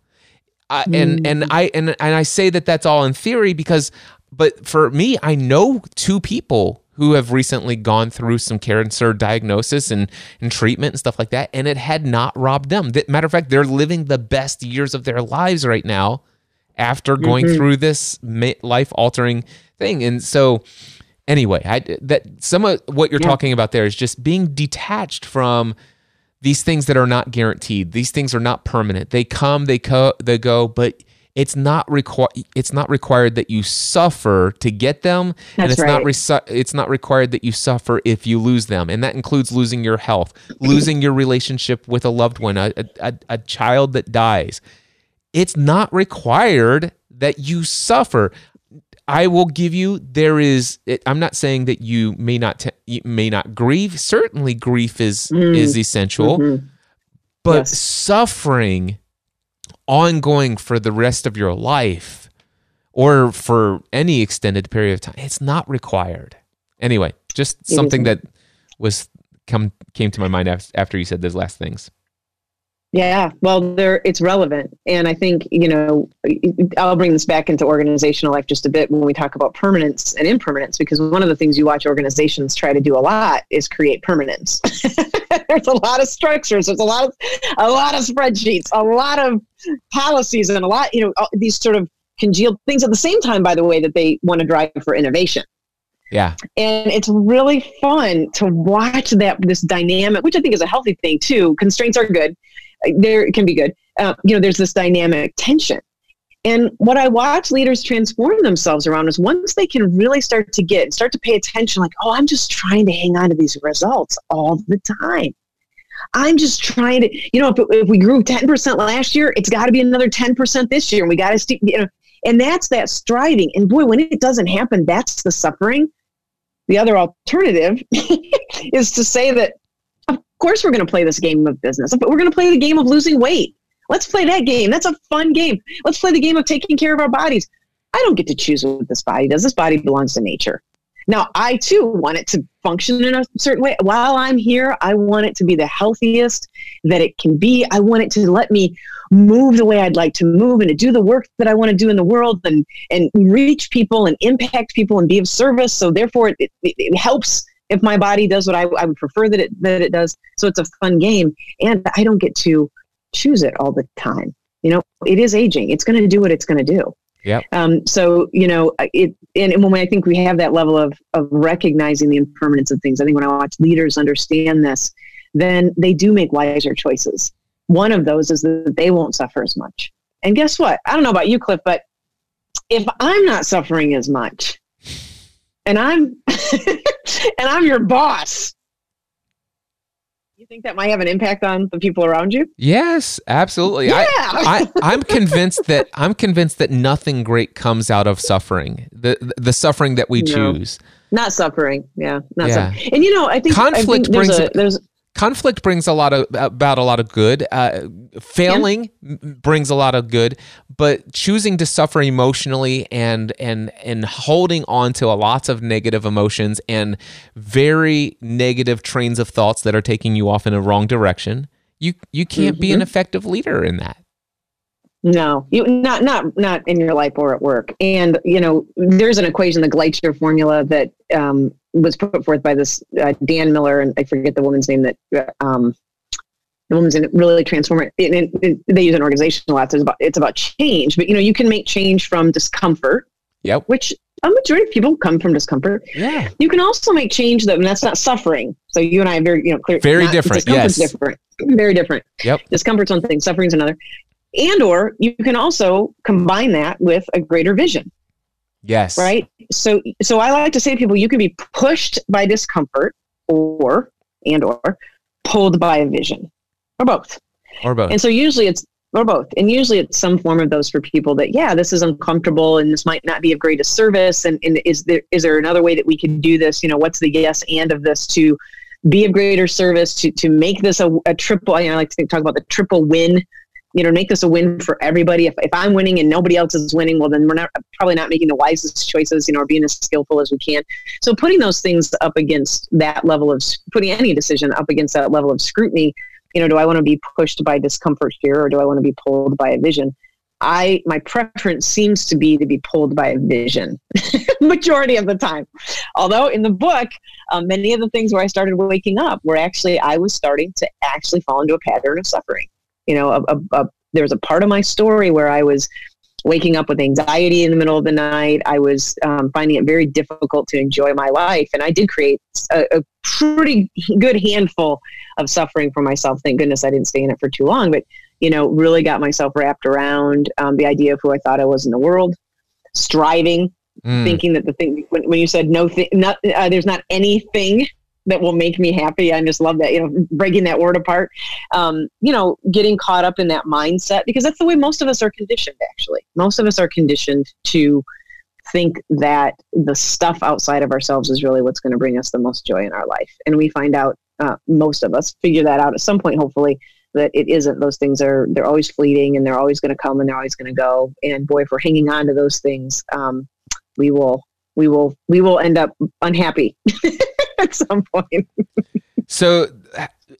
Uh, mm. And and I and and I say that that's all in theory because, but for me, I know two people who have recently gone through some cancer diagnosis and, and treatment and stuff like that, and it had not robbed them. Matter of fact, they're living the best years of their lives right now after going mm-hmm. through this life altering thing. And so, anyway, I, that some of what you're yeah. talking about there is just being detached from these things that are not guaranteed. These things are not permanent. They come, they co- they go, but it's not required it's not required that you suffer to get them That's and it's right. not re- it's not required that you suffer if you lose them and that includes losing your health losing your relationship with a loved one a, a, a child that dies it's not required that you suffer I will give you there is I'm not saying that you may not te- you may not grieve certainly grief is mm. is essential mm-hmm. but yes. suffering ongoing for the rest of your life or for any extended period of time it's not required anyway just it something isn't. that was come came to my mind after you said those last things yeah, well, there it's relevant, and I think you know I'll bring this back into organizational life just a bit when we talk about permanence and impermanence, because one of the things you watch organizations try to do a lot is create permanence. <laughs> there's a lot of structures, there's a lot of a lot of spreadsheets, a lot of policies, and a lot you know these sort of congealed things at the same time. By the way, that they want to drive for innovation. Yeah. And it's really fun to watch that this dynamic, which I think is a healthy thing too. Constraints are good there can be good. Uh, you know, there's this dynamic tension. And what I watch leaders transform themselves around is once they can really start to get, start to pay attention, like, oh, I'm just trying to hang on to these results all the time. I'm just trying to, you know, if, if we grew 10% last year, it's got to be another 10% this year. And we got to, you know, and that's that striving. And boy, when it doesn't happen, that's the suffering. The other alternative <laughs> is to say that course we're going to play this game of business. But we're going to play the game of losing weight. Let's play that game. That's a fun game. Let's play the game of taking care of our bodies. I don't get to choose what this body does. This body belongs to nature. Now, I too want it to function in a certain way. While I'm here, I want it to be the healthiest that it can be. I want it to let me move the way I'd like to move and to do the work that I want to do in the world and, and reach people and impact people and be of service. So, therefore, it, it, it helps if my body does what I, I would prefer that it that it does. So it's a fun game, and I don't get to choose it all the time. You know, it is aging. It's going to do what it's going to do. Yeah. Um, so you know, it and, and when I think we have that level of of recognizing the impermanence of things, I think when I watch leaders understand this, then they do make wiser choices. One of those is that they won't suffer as much. And guess what? I don't know about you, Cliff, but if I'm not suffering as much, and I'm <laughs> and I'm your boss, you think that might have an impact on the people around you? Yes, absolutely. Yeah. I, I, I'm convinced that I'm convinced that nothing great comes out of suffering. The the suffering that we No. choose. Not suffering. Yeah. Not Yeah. suffering. And you know, I think I Conflict think there's brings a, there's conflict brings a lot of about a lot of good. Uh, failing m brings a lot of good but choosing to suffer emotionally and and and holding on to a lots of negative emotions and very negative trains of thoughts that are taking you off in a wrong direction you you can't be an effective leader in that No, you not not not in your life or at work. And you know, there's an equation, the Gleicher formula, that um, was put forth by this uh, Dan Miller, and I forget the woman's name that um, the woman's in really transform it. And it, it- they use an organization a lot. So it's about it's about change, but you know, you can make change from discomfort, yep which a majority of people come from discomfort. yeah You can also make change that, and that's not suffering. So you and I are very, you know, clear. Very not- different, yes. different. Very different. Yep. Discomfort's one thing, suffering's another. And or you can also combine that with a greater vision, yes right? So, so I like to say to people, you can be pushed by discomfort, or and or pulled by a vision, or both. or both And so usually it's or both. And usually it's some form of those for people that, yeah, this is uncomfortable and this might not be of greatest service. And, and is there is there another way that we can do this? You know, what's the yes and of this to be of greater service, to to make this a, a triple, you know, I like to think, talk about the triple win, you know, make this a win for everybody. If, if I'm winning and nobody else is winning, well, then we're not probably not making the wisest choices, you know, or being as skillful as we can. So putting those things up against that level of, putting any decision up against that level of scrutiny, you know, do I want to be pushed by discomfort here or do I want to be pulled by a vision? I my preference seems to be to be pulled by a vision <laughs> majority of the time. Although in the book, um, many of the things where I started waking up were actually I was starting to actually fall into a pattern of suffering. You know, a, a, a, there was a part of my story where I was waking up with anxiety in the middle of the night. I was um, finding it very difficult to enjoy my life, and I did create a, a pretty good handful of suffering for myself. Thank goodness I didn't stay in it for too long, but you know, really got myself wrapped around um, the idea of who I thought I was in the world, striving, Mm. thinking that the thing when, when you said no, th- not uh, there's not anything that will make me happy. I just love that, you know, breaking that word apart. Um, you know, getting caught up in that mindset because that's the way most of us are conditioned. Actually, most of us are conditioned to think that the stuff outside of ourselves is really what's going to bring us the most joy in our life, and we find out uh, most of us figure that out at some point, hopefully. That it isn't. Those things are they're always fleeting, and they're always going to come, and they're always going to go. And boy, if we're hanging on to those things, um, we will we will we will end up unhappy <laughs> at some point. So,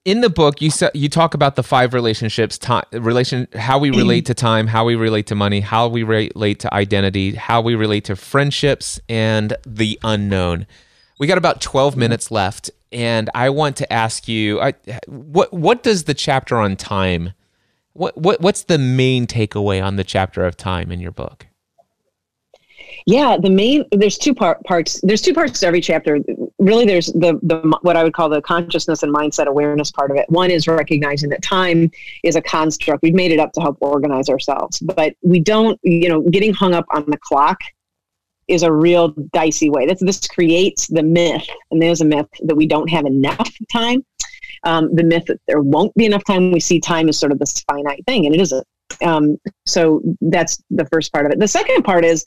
in the book, you sa- you talk about the five relationships: time, relation, how we relate to time, how we relate to money, how we relate to identity, how we relate to friendships, and the unknown. We got about twelve mm-hmm. minutes left, and I want to ask you, I, what what does the chapter on time? What what what's the main takeaway on the chapter of time in your book? Yeah, the main there's two part parts. There's two parts to every chapter. Really, there's the the what I would call the consciousness and mindset awareness part of it. One is recognizing that time is a construct. We've made it up to help organize ourselves, but we don't. You know, getting hung up on the clock is a real dicey way. That's this creates the myth, and there's a myth that we don't have enough time. Um, the myth that there won't be enough time. We see time as sort of this finite thing, and it isn't. Um, so that's the first part of it. The second part is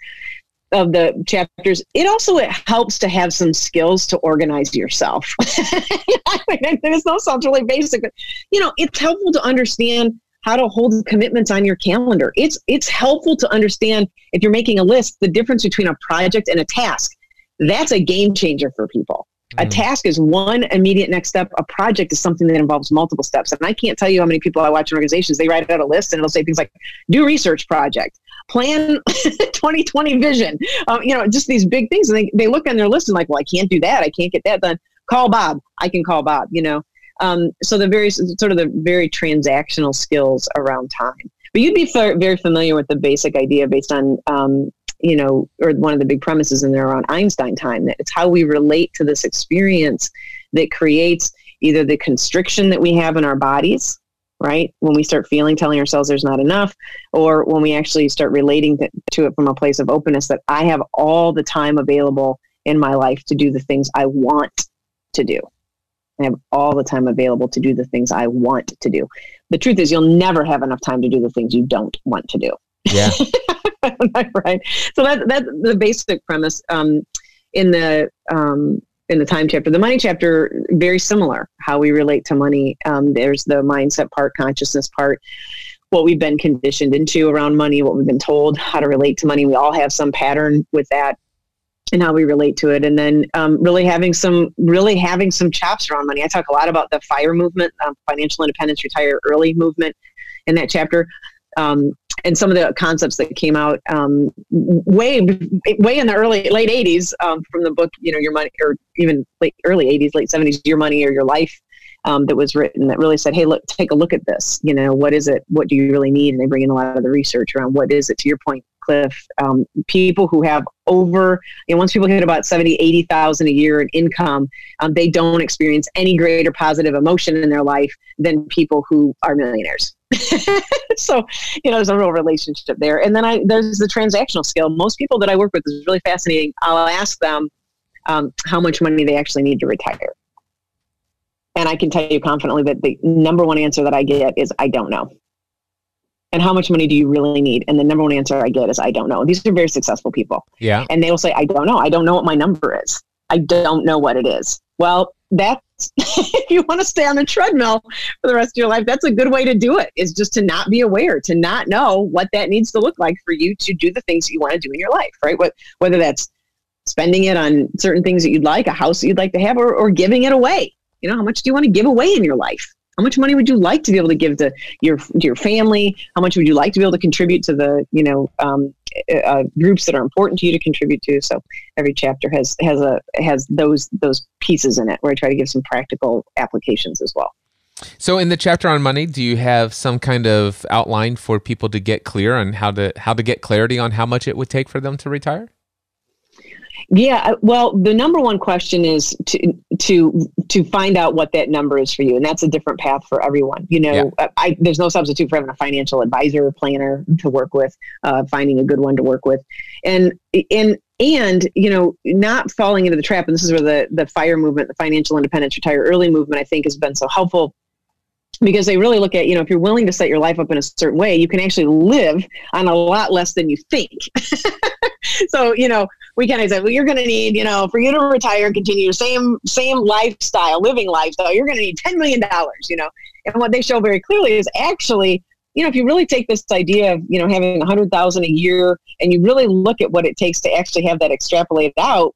of the chapters, it also it helps to have some skills to organize yourself. I mean, this sounds really basic, but you know, it's helpful to understand how to hold commitments on your calendar. It's it's helpful to understand if you're making a list, the difference between a project and a task. That's a game changer for people. A Mm. task is one immediate next step. A project is something that involves multiple steps. And I can't tell you how many people I watch in organizations, they write out a list and it'll say things like, do research project, plan <laughs> 2020 vision, um, you know, just these big things. And they, they look on their list and like, well, I can't do that. I can't get that done. call Bob. I can call Bob. You know, um, so the very sort of the very transactional skills around time. But you'd be fa- very familiar with the basic idea based on um, you know, or one of the big premises in there around Einstein time that it's how we relate to this experience that creates either the constriction that we have in our bodies right? When we start feeling, telling ourselves there's not enough, or when we actually start relating to, to, it from a place of openness that I have all the time available in my life to do the things I want to do. I have all the time available to do the things I want to do. The truth is, you'll never have enough time to do the things you don't want to do. Yeah. <laughs> right. So that that's the basic premise. Um, in the um, in the time chapter. The money chapter, very similar, how we relate to money. Um, there's the mindset part, consciousness part, what we've been conditioned into around money, what we've been told, how to relate to money. We all have some pattern with that and how we relate to it. And then um, really having some, really having some chops around money. I talk a lot about the FIRE movement, um, financial independence, retire early movement in that chapter. Um, and some of the concepts that came out um, way way in the early late 80s um, from the book you know your money or even late early 80s late 70s your money or your life um, that was written that really said hey look take a look at this. You know what is it? What do you really need? And they bring in a lot of the research around what is it to your point cliff um, people who have over you know once people hit about 70 80000 a year in income um, they don't experience any greater positive emotion in their life than people who are millionaires <laughs> so you know there's a real relationship there. And then i there's the transactional skill. Most people that i work with is really fascinating. I'll ask them um, how much money they actually need to retire. And i can tell you confidently that the number one answer that i get is i don't know. And how much money do you really need? And the number one answer i get is i don't know. These are very successful people. Yeah. And they will say i don't know. I don't know what my number is. I don't know what it is. Well that's if <laughs> you want to stay on the treadmill for the rest of your life, that's a good way to do it. Is just to not be aware, to not know what that needs to look like for you to do the things that you want to do in your life, right? What whether that's spending it on certain things that you'd like, a house that you'd like to have, or, or giving it away. You know, how much do you want to give away in your life? How much money would you like to be able to give to your your family? How much would you like to be able to contribute to the you know um, uh, groups that are important to you to contribute to? So every chapter has has a has those those pieces in it where I try to give some practical applications as well. So in the chapter on money, do you have some kind of outline for people to get clear on how to how to get clarity on how much it would take for them to retire? Yeah, uh, well, the number one question is to to to find out what that number is for you, and that's a different path for everyone. You know, yeah. Uh, I, there's no substitute for having a financial advisor or planner to work with, uh, finding a good one to work with, and and and you know, not falling into the trap. And this is where the the fire movement, the financial independence, retire early movement, I think, has been so helpful because they really look at you know if you're willing to set your life up in a certain way you can actually live on a lot less than you think <laughs> <laughs> so you know we kind of said well you're going to need you know for you to retire and continue your same same lifestyle living lifestyle you're going to need 10 million dollars you know and what they show very clearly is actually you know if you really take this idea of you know having 100000 a year and you really look at what it takes to actually have that extrapolated out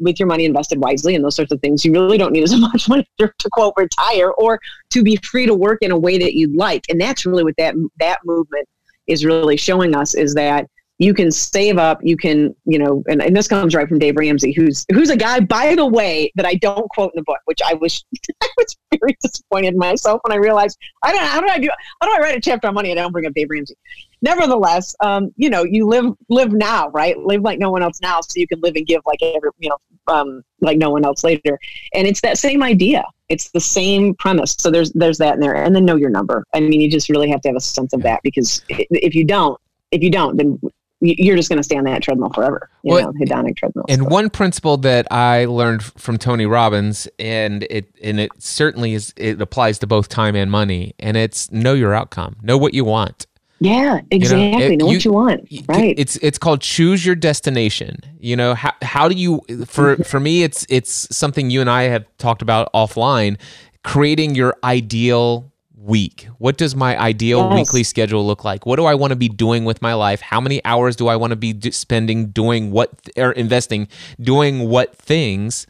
with your money invested wisely and those sorts of things, you really don't need as <laughs> much money to, to quote retire or to be free to work in a way that you'd like. And that's really what that that movement is really showing us is that you can save up you can you know and, and this comes right from dave ramsey who's who's a guy by the way that i don't quote in the book which i was <laughs> i was very disappointed in myself when i realized i don't how do i do how do i write a chapter on money and i don't bring up dave ramsey? Nevertheless um, you know you live live now right? Live like no one else now so you can live and give like every you know um, like no one else later. And it's that same idea. It's the same premise. So there's there's that in there. And then know your number. I mean you just really have to have a sense of that because if you don't if you don't then you're just going to stay on that treadmill forever, you well, know, hedonic treadmill. And so. one principle that I learned from Tony Robbins, and it and it certainly is, it applies to both time and money, and it's know your outcome, know what you want. Yeah, exactly. You know, it, know what you, you want. Right. It's it's called choose your destination. You know how how do you for mm-hmm. for me it's it's something you and I have talked about offline. Creating your ideal week? What does my ideal yes. weekly schedule look like? What do I want to be doing with my life? How many hours do I want to be spending doing what or er, investing doing what things?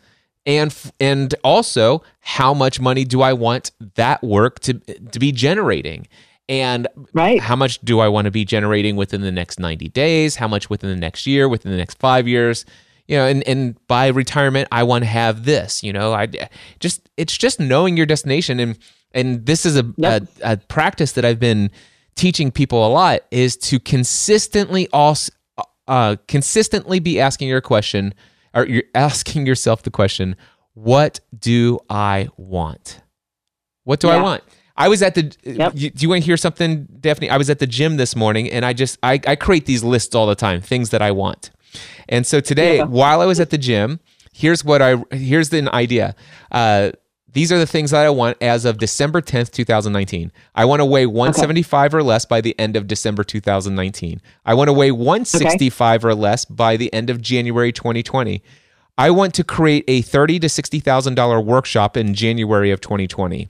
And and also, how much money do I want that work to to be generating? And right. how much do I want to be generating within the next 90 days? How much within the next year, within the next 5 years? you know, and, and by retirement, I want to have this, you know, I just, it's just knowing your destination. And, and this is a, Yep. a, a practice that I've been teaching people a lot is to consistently also, uh, consistently be asking your question or you're <laughs> asking yourself the question, what do I want? What do I want? I was at the. Yep. You, do you want to hear something, Daphne? I was at the gym this morning, and I just I, I create these lists all the time, things that I want. And so today, Yeah. while I was at the gym, here's what I here's an idea. Uh, these are the things that I want as of December 10th, 2019. I want to weigh 175 or less by the end of December 2019. I want to weigh 165 or less by the end of January 2020. I want to create a thirty to sixty thousand dollar workshop in January of 2020.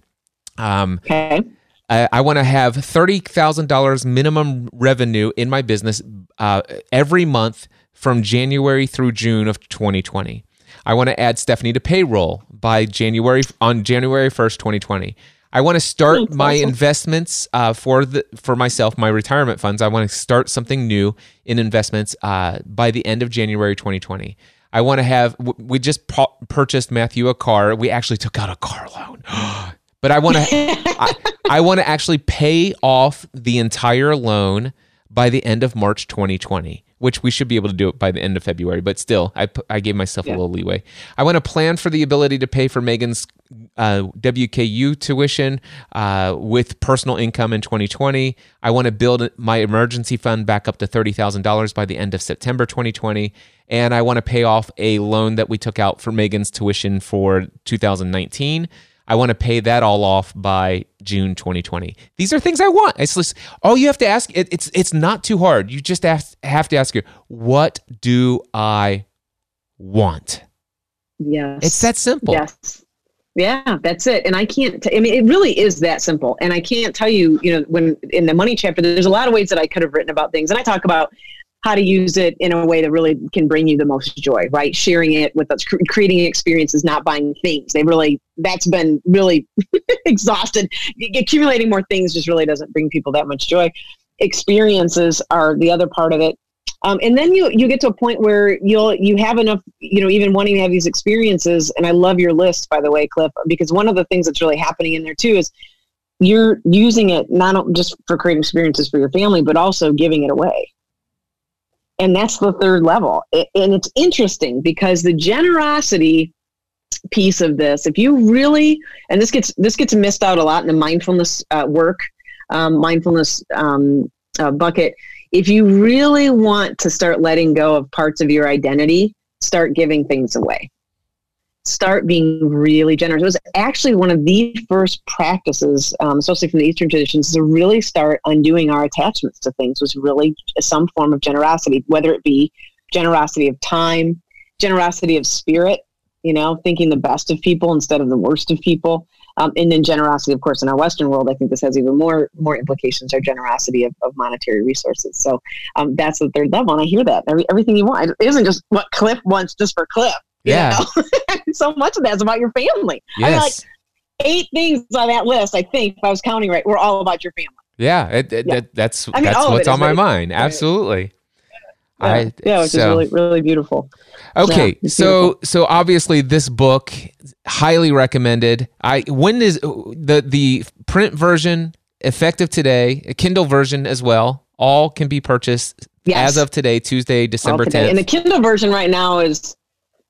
Um, Okay. I, I want to have thirty thousand dollars minimum revenue in my business uh, every month from January through June of 2020. I want to add Stephanie to payroll by January on January 1st, 2020. I want to start my investments uh, for the for myself, my retirement funds. I want to start something new in investments uh, by the end of January 2020. I want to have. We just pu- purchased Matthew a car. We actually took out a car loan, <gasps> but I want to. <laughs> I, I want to actually pay off the entire loan by the end of March 2020, which we should be able to do it by the end of February. But still, I I gave myself a little leeway. I want to plan for the ability to pay for Megan's uh, WKU tuition uh, with personal income in 2020. I want to build my emergency fund back up to $30,000 by the end of September 2020. And I want to pay off a loan that we took out for Megan's tuition for 2019. I want to pay that all off by June 2020. These are things I want. It's just all you have to ask. It, it's it's not too hard. You just have, have to ask her, what do I want? Yes. It's that simple. Yes. Yeah, that's it. And I can't, t- I mean, it really is that simple. And I can't tell you, you know, when in the money chapter, there's a lot of ways that I could have written about things. And I talk about how to use it in a way that really can bring you the most joy, right? Sharing it with us, creating experiences, not buying things. They really, that's been really <laughs> exhausted. Accumulating more things just really doesn't bring people that much joy. Experiences are the other part of it. Um, and then you you get to a point where you'll you have enough you know even wanting to have these experiences and i love your list by the way cliff because one of the things that's really happening in there too is you're using it not just for creating experiences for your family but also giving it away and that's the third level and it's interesting because the generosity piece of this if you really and this gets this gets missed out a lot in the mindfulness uh, work um, mindfulness um, uh, bucket if you really want to start letting go of parts of your identity, start giving things away. Start being really generous. It was actually one of the first practices, um, especially from the Eastern traditions, to really start undoing our attachments to things. Was really some form of generosity, whether it be generosity of time, generosity of spirit. You know, thinking the best of people instead of the worst of people. Um, and then generosity, of course, in our Western world, I think this has even more more implications. Our generosity of, of monetary resources. So um, that's the third level, and I hear that Every, everything you want. It isn't just what Cliff wants, just for Cliff. Yeah. <laughs> so much of that's about your family. I mean, like eight things on that list. I think, if I was counting right, were all about your family. yeah. It, it, Yeah. That, that's I mean, that's what's on my mind. Absolutely. Yeah, I, yeah which so- is really really beautiful. Okay, Yeah, so so obviously this book highly recommended. I when is the the print version effective today, a Kindle version as well. All can be purchased Yes. as of today, Tuesday, December today. And the. Kindle version right now is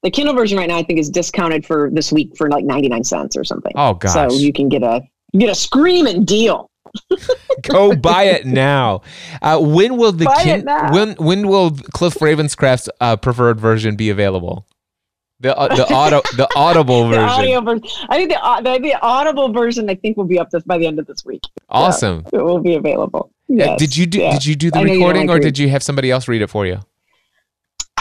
the Kindle version right now. I think is discounted for this week for like ninety nine cents or something. Oh gosh, So you can get a get a screaming deal. <laughs> go buy it now. Uh, when will the kin- when when will Cliff Ravenscraft's uh, preferred version be available? The uh, the auto the <laughs> audible The version. audio version. I think the, au- the the audible version. I think will be up this by the end of this week. Awesome. It will be available. Uh, Yes, did you do yeah. did you do the I know you don't recording like or did you have somebody else read it for you?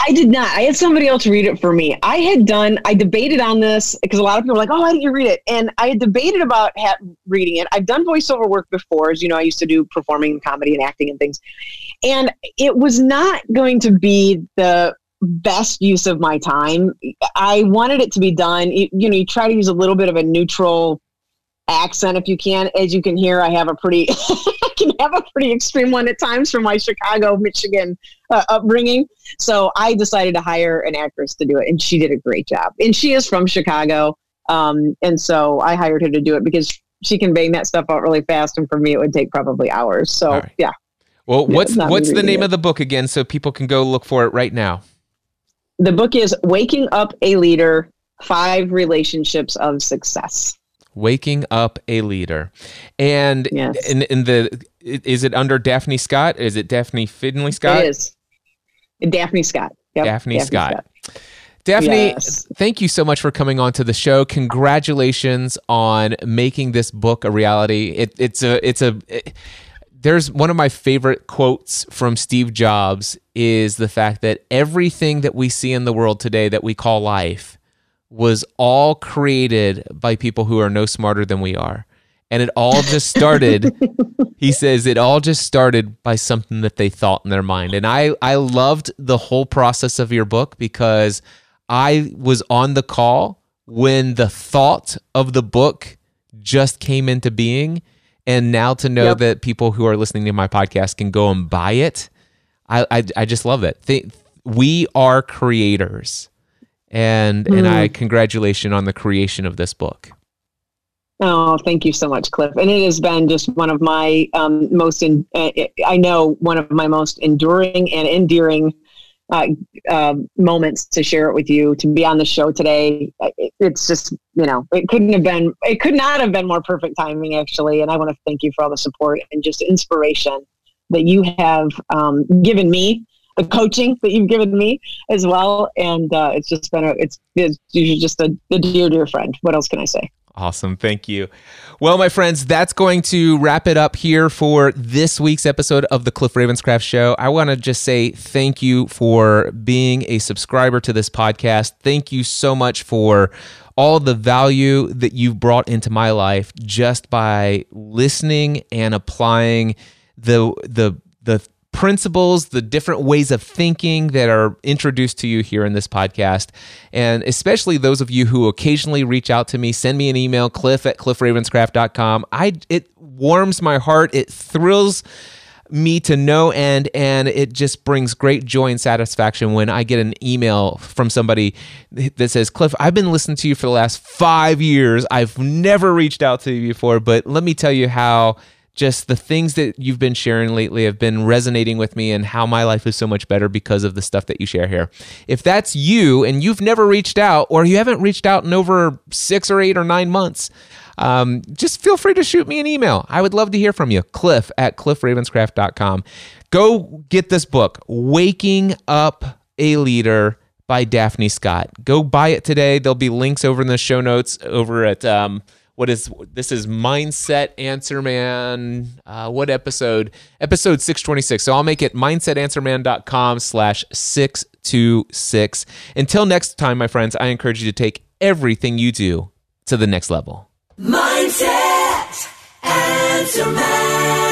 I did not. I had somebody else read it for me. I had done, I debated on this because a lot of people were like, oh, why didn't you read it? And I had debated about ha- reading it. I've done voiceover work before. As you know, I used to do performing comedy and acting and things. And it was not going to be the best use of my time. I wanted it to be done. You, you know, you try to use a little bit of a neutral accent if you can. As you can hear, I have a pretty <laughs> can have a pretty extreme one at times from my Chicago, Michigan uh, upbringing. So I decided to hire an actress to do it, and she did a great job. And she is from Chicago, um, and so I hired her to do it because she can bang that stuff out really fast, and for me, it would take probably hours. So right. yeah, Well, what's not what's the name it. of the book again, so people can go look for it right now? the book is "Waking Up a Leader: Five Relationships of Success." Waking up a leader, and Yes. in, in the is it under Daphne Scott? Is it Daphne Finley Scott? It is Daphne Scott. Yep, Daphne Scott. Daphne, Yes. thank you so much for coming on to the show. Congratulations on making this book a reality. It, it's a, it's a. it- there's one of my favorite quotes from Steve Jobs is the fact that everything that we see in the world today that we call life was all created by people who are no smarter than we are. And it all just started, <laughs> he says, it all just started by something that they thought in their mind. And I, I loved the whole process of your book because I was on the call when the thought of the book just came into being. And now to know Yep. that people who are listening to my podcast can go and buy it, I, I, I just love it. Th- we are creators. And, and I congratulate on the creation of this book. Oh, thank you so much, Cliff. And it has been just one of my um, most, in, uh, I know, one of my most enduring and endearing uh, uh, moments to share it with you, to be on the show today. It- It's just, you know, it couldn't have been, it could not have been more perfect timing, actually. And I want to thank you for all the support and just inspiration that you have um, given me, the coaching that you've given me as well. And uh, it's just been a, it's, it's you're just a, a dear, dear friend. What else can I say? Awesome. Thank you. Well, my friends, that's going to wrap it up here for this week's episode of the Cliff Ravenscraft Show. I want to just say thank you for being a subscriber to this podcast. Thank you so much for all the value that you've brought into my life just by listening and applying the the the principles, the different ways of thinking that are introduced to you here in this podcast. And especially those of you who occasionally reach out to me, send me an email, cliff at cliffravenscraft.com. I, it warms my heart. It thrills me to no end and it just brings great joy and satisfaction when I get an email from somebody that says, Cliff, I've been listening to you for the last five years. I've never reached out to you before, but let me tell you how just the things that you've been sharing lately have been resonating with me and how my life is so much better because of the stuff that you share here. If that's you and you've never reached out or you haven't reached out in over six or eight or nine months, um, just feel free to shoot me an email. I would love to hear from you. Cliff at cliffravenscraft.com. Go get this book, Waking Up a Leader by Daphne Scott. Go buy it today. There'll be links over in the show notes over at um, what is this is Mindset Answer Man. Uh, what episode? Episode 626. So I'll make it mindsetanswerman.com slash 626. Until next time, my friends, I encourage you to take everything you do to the next level. Mindset, answer man.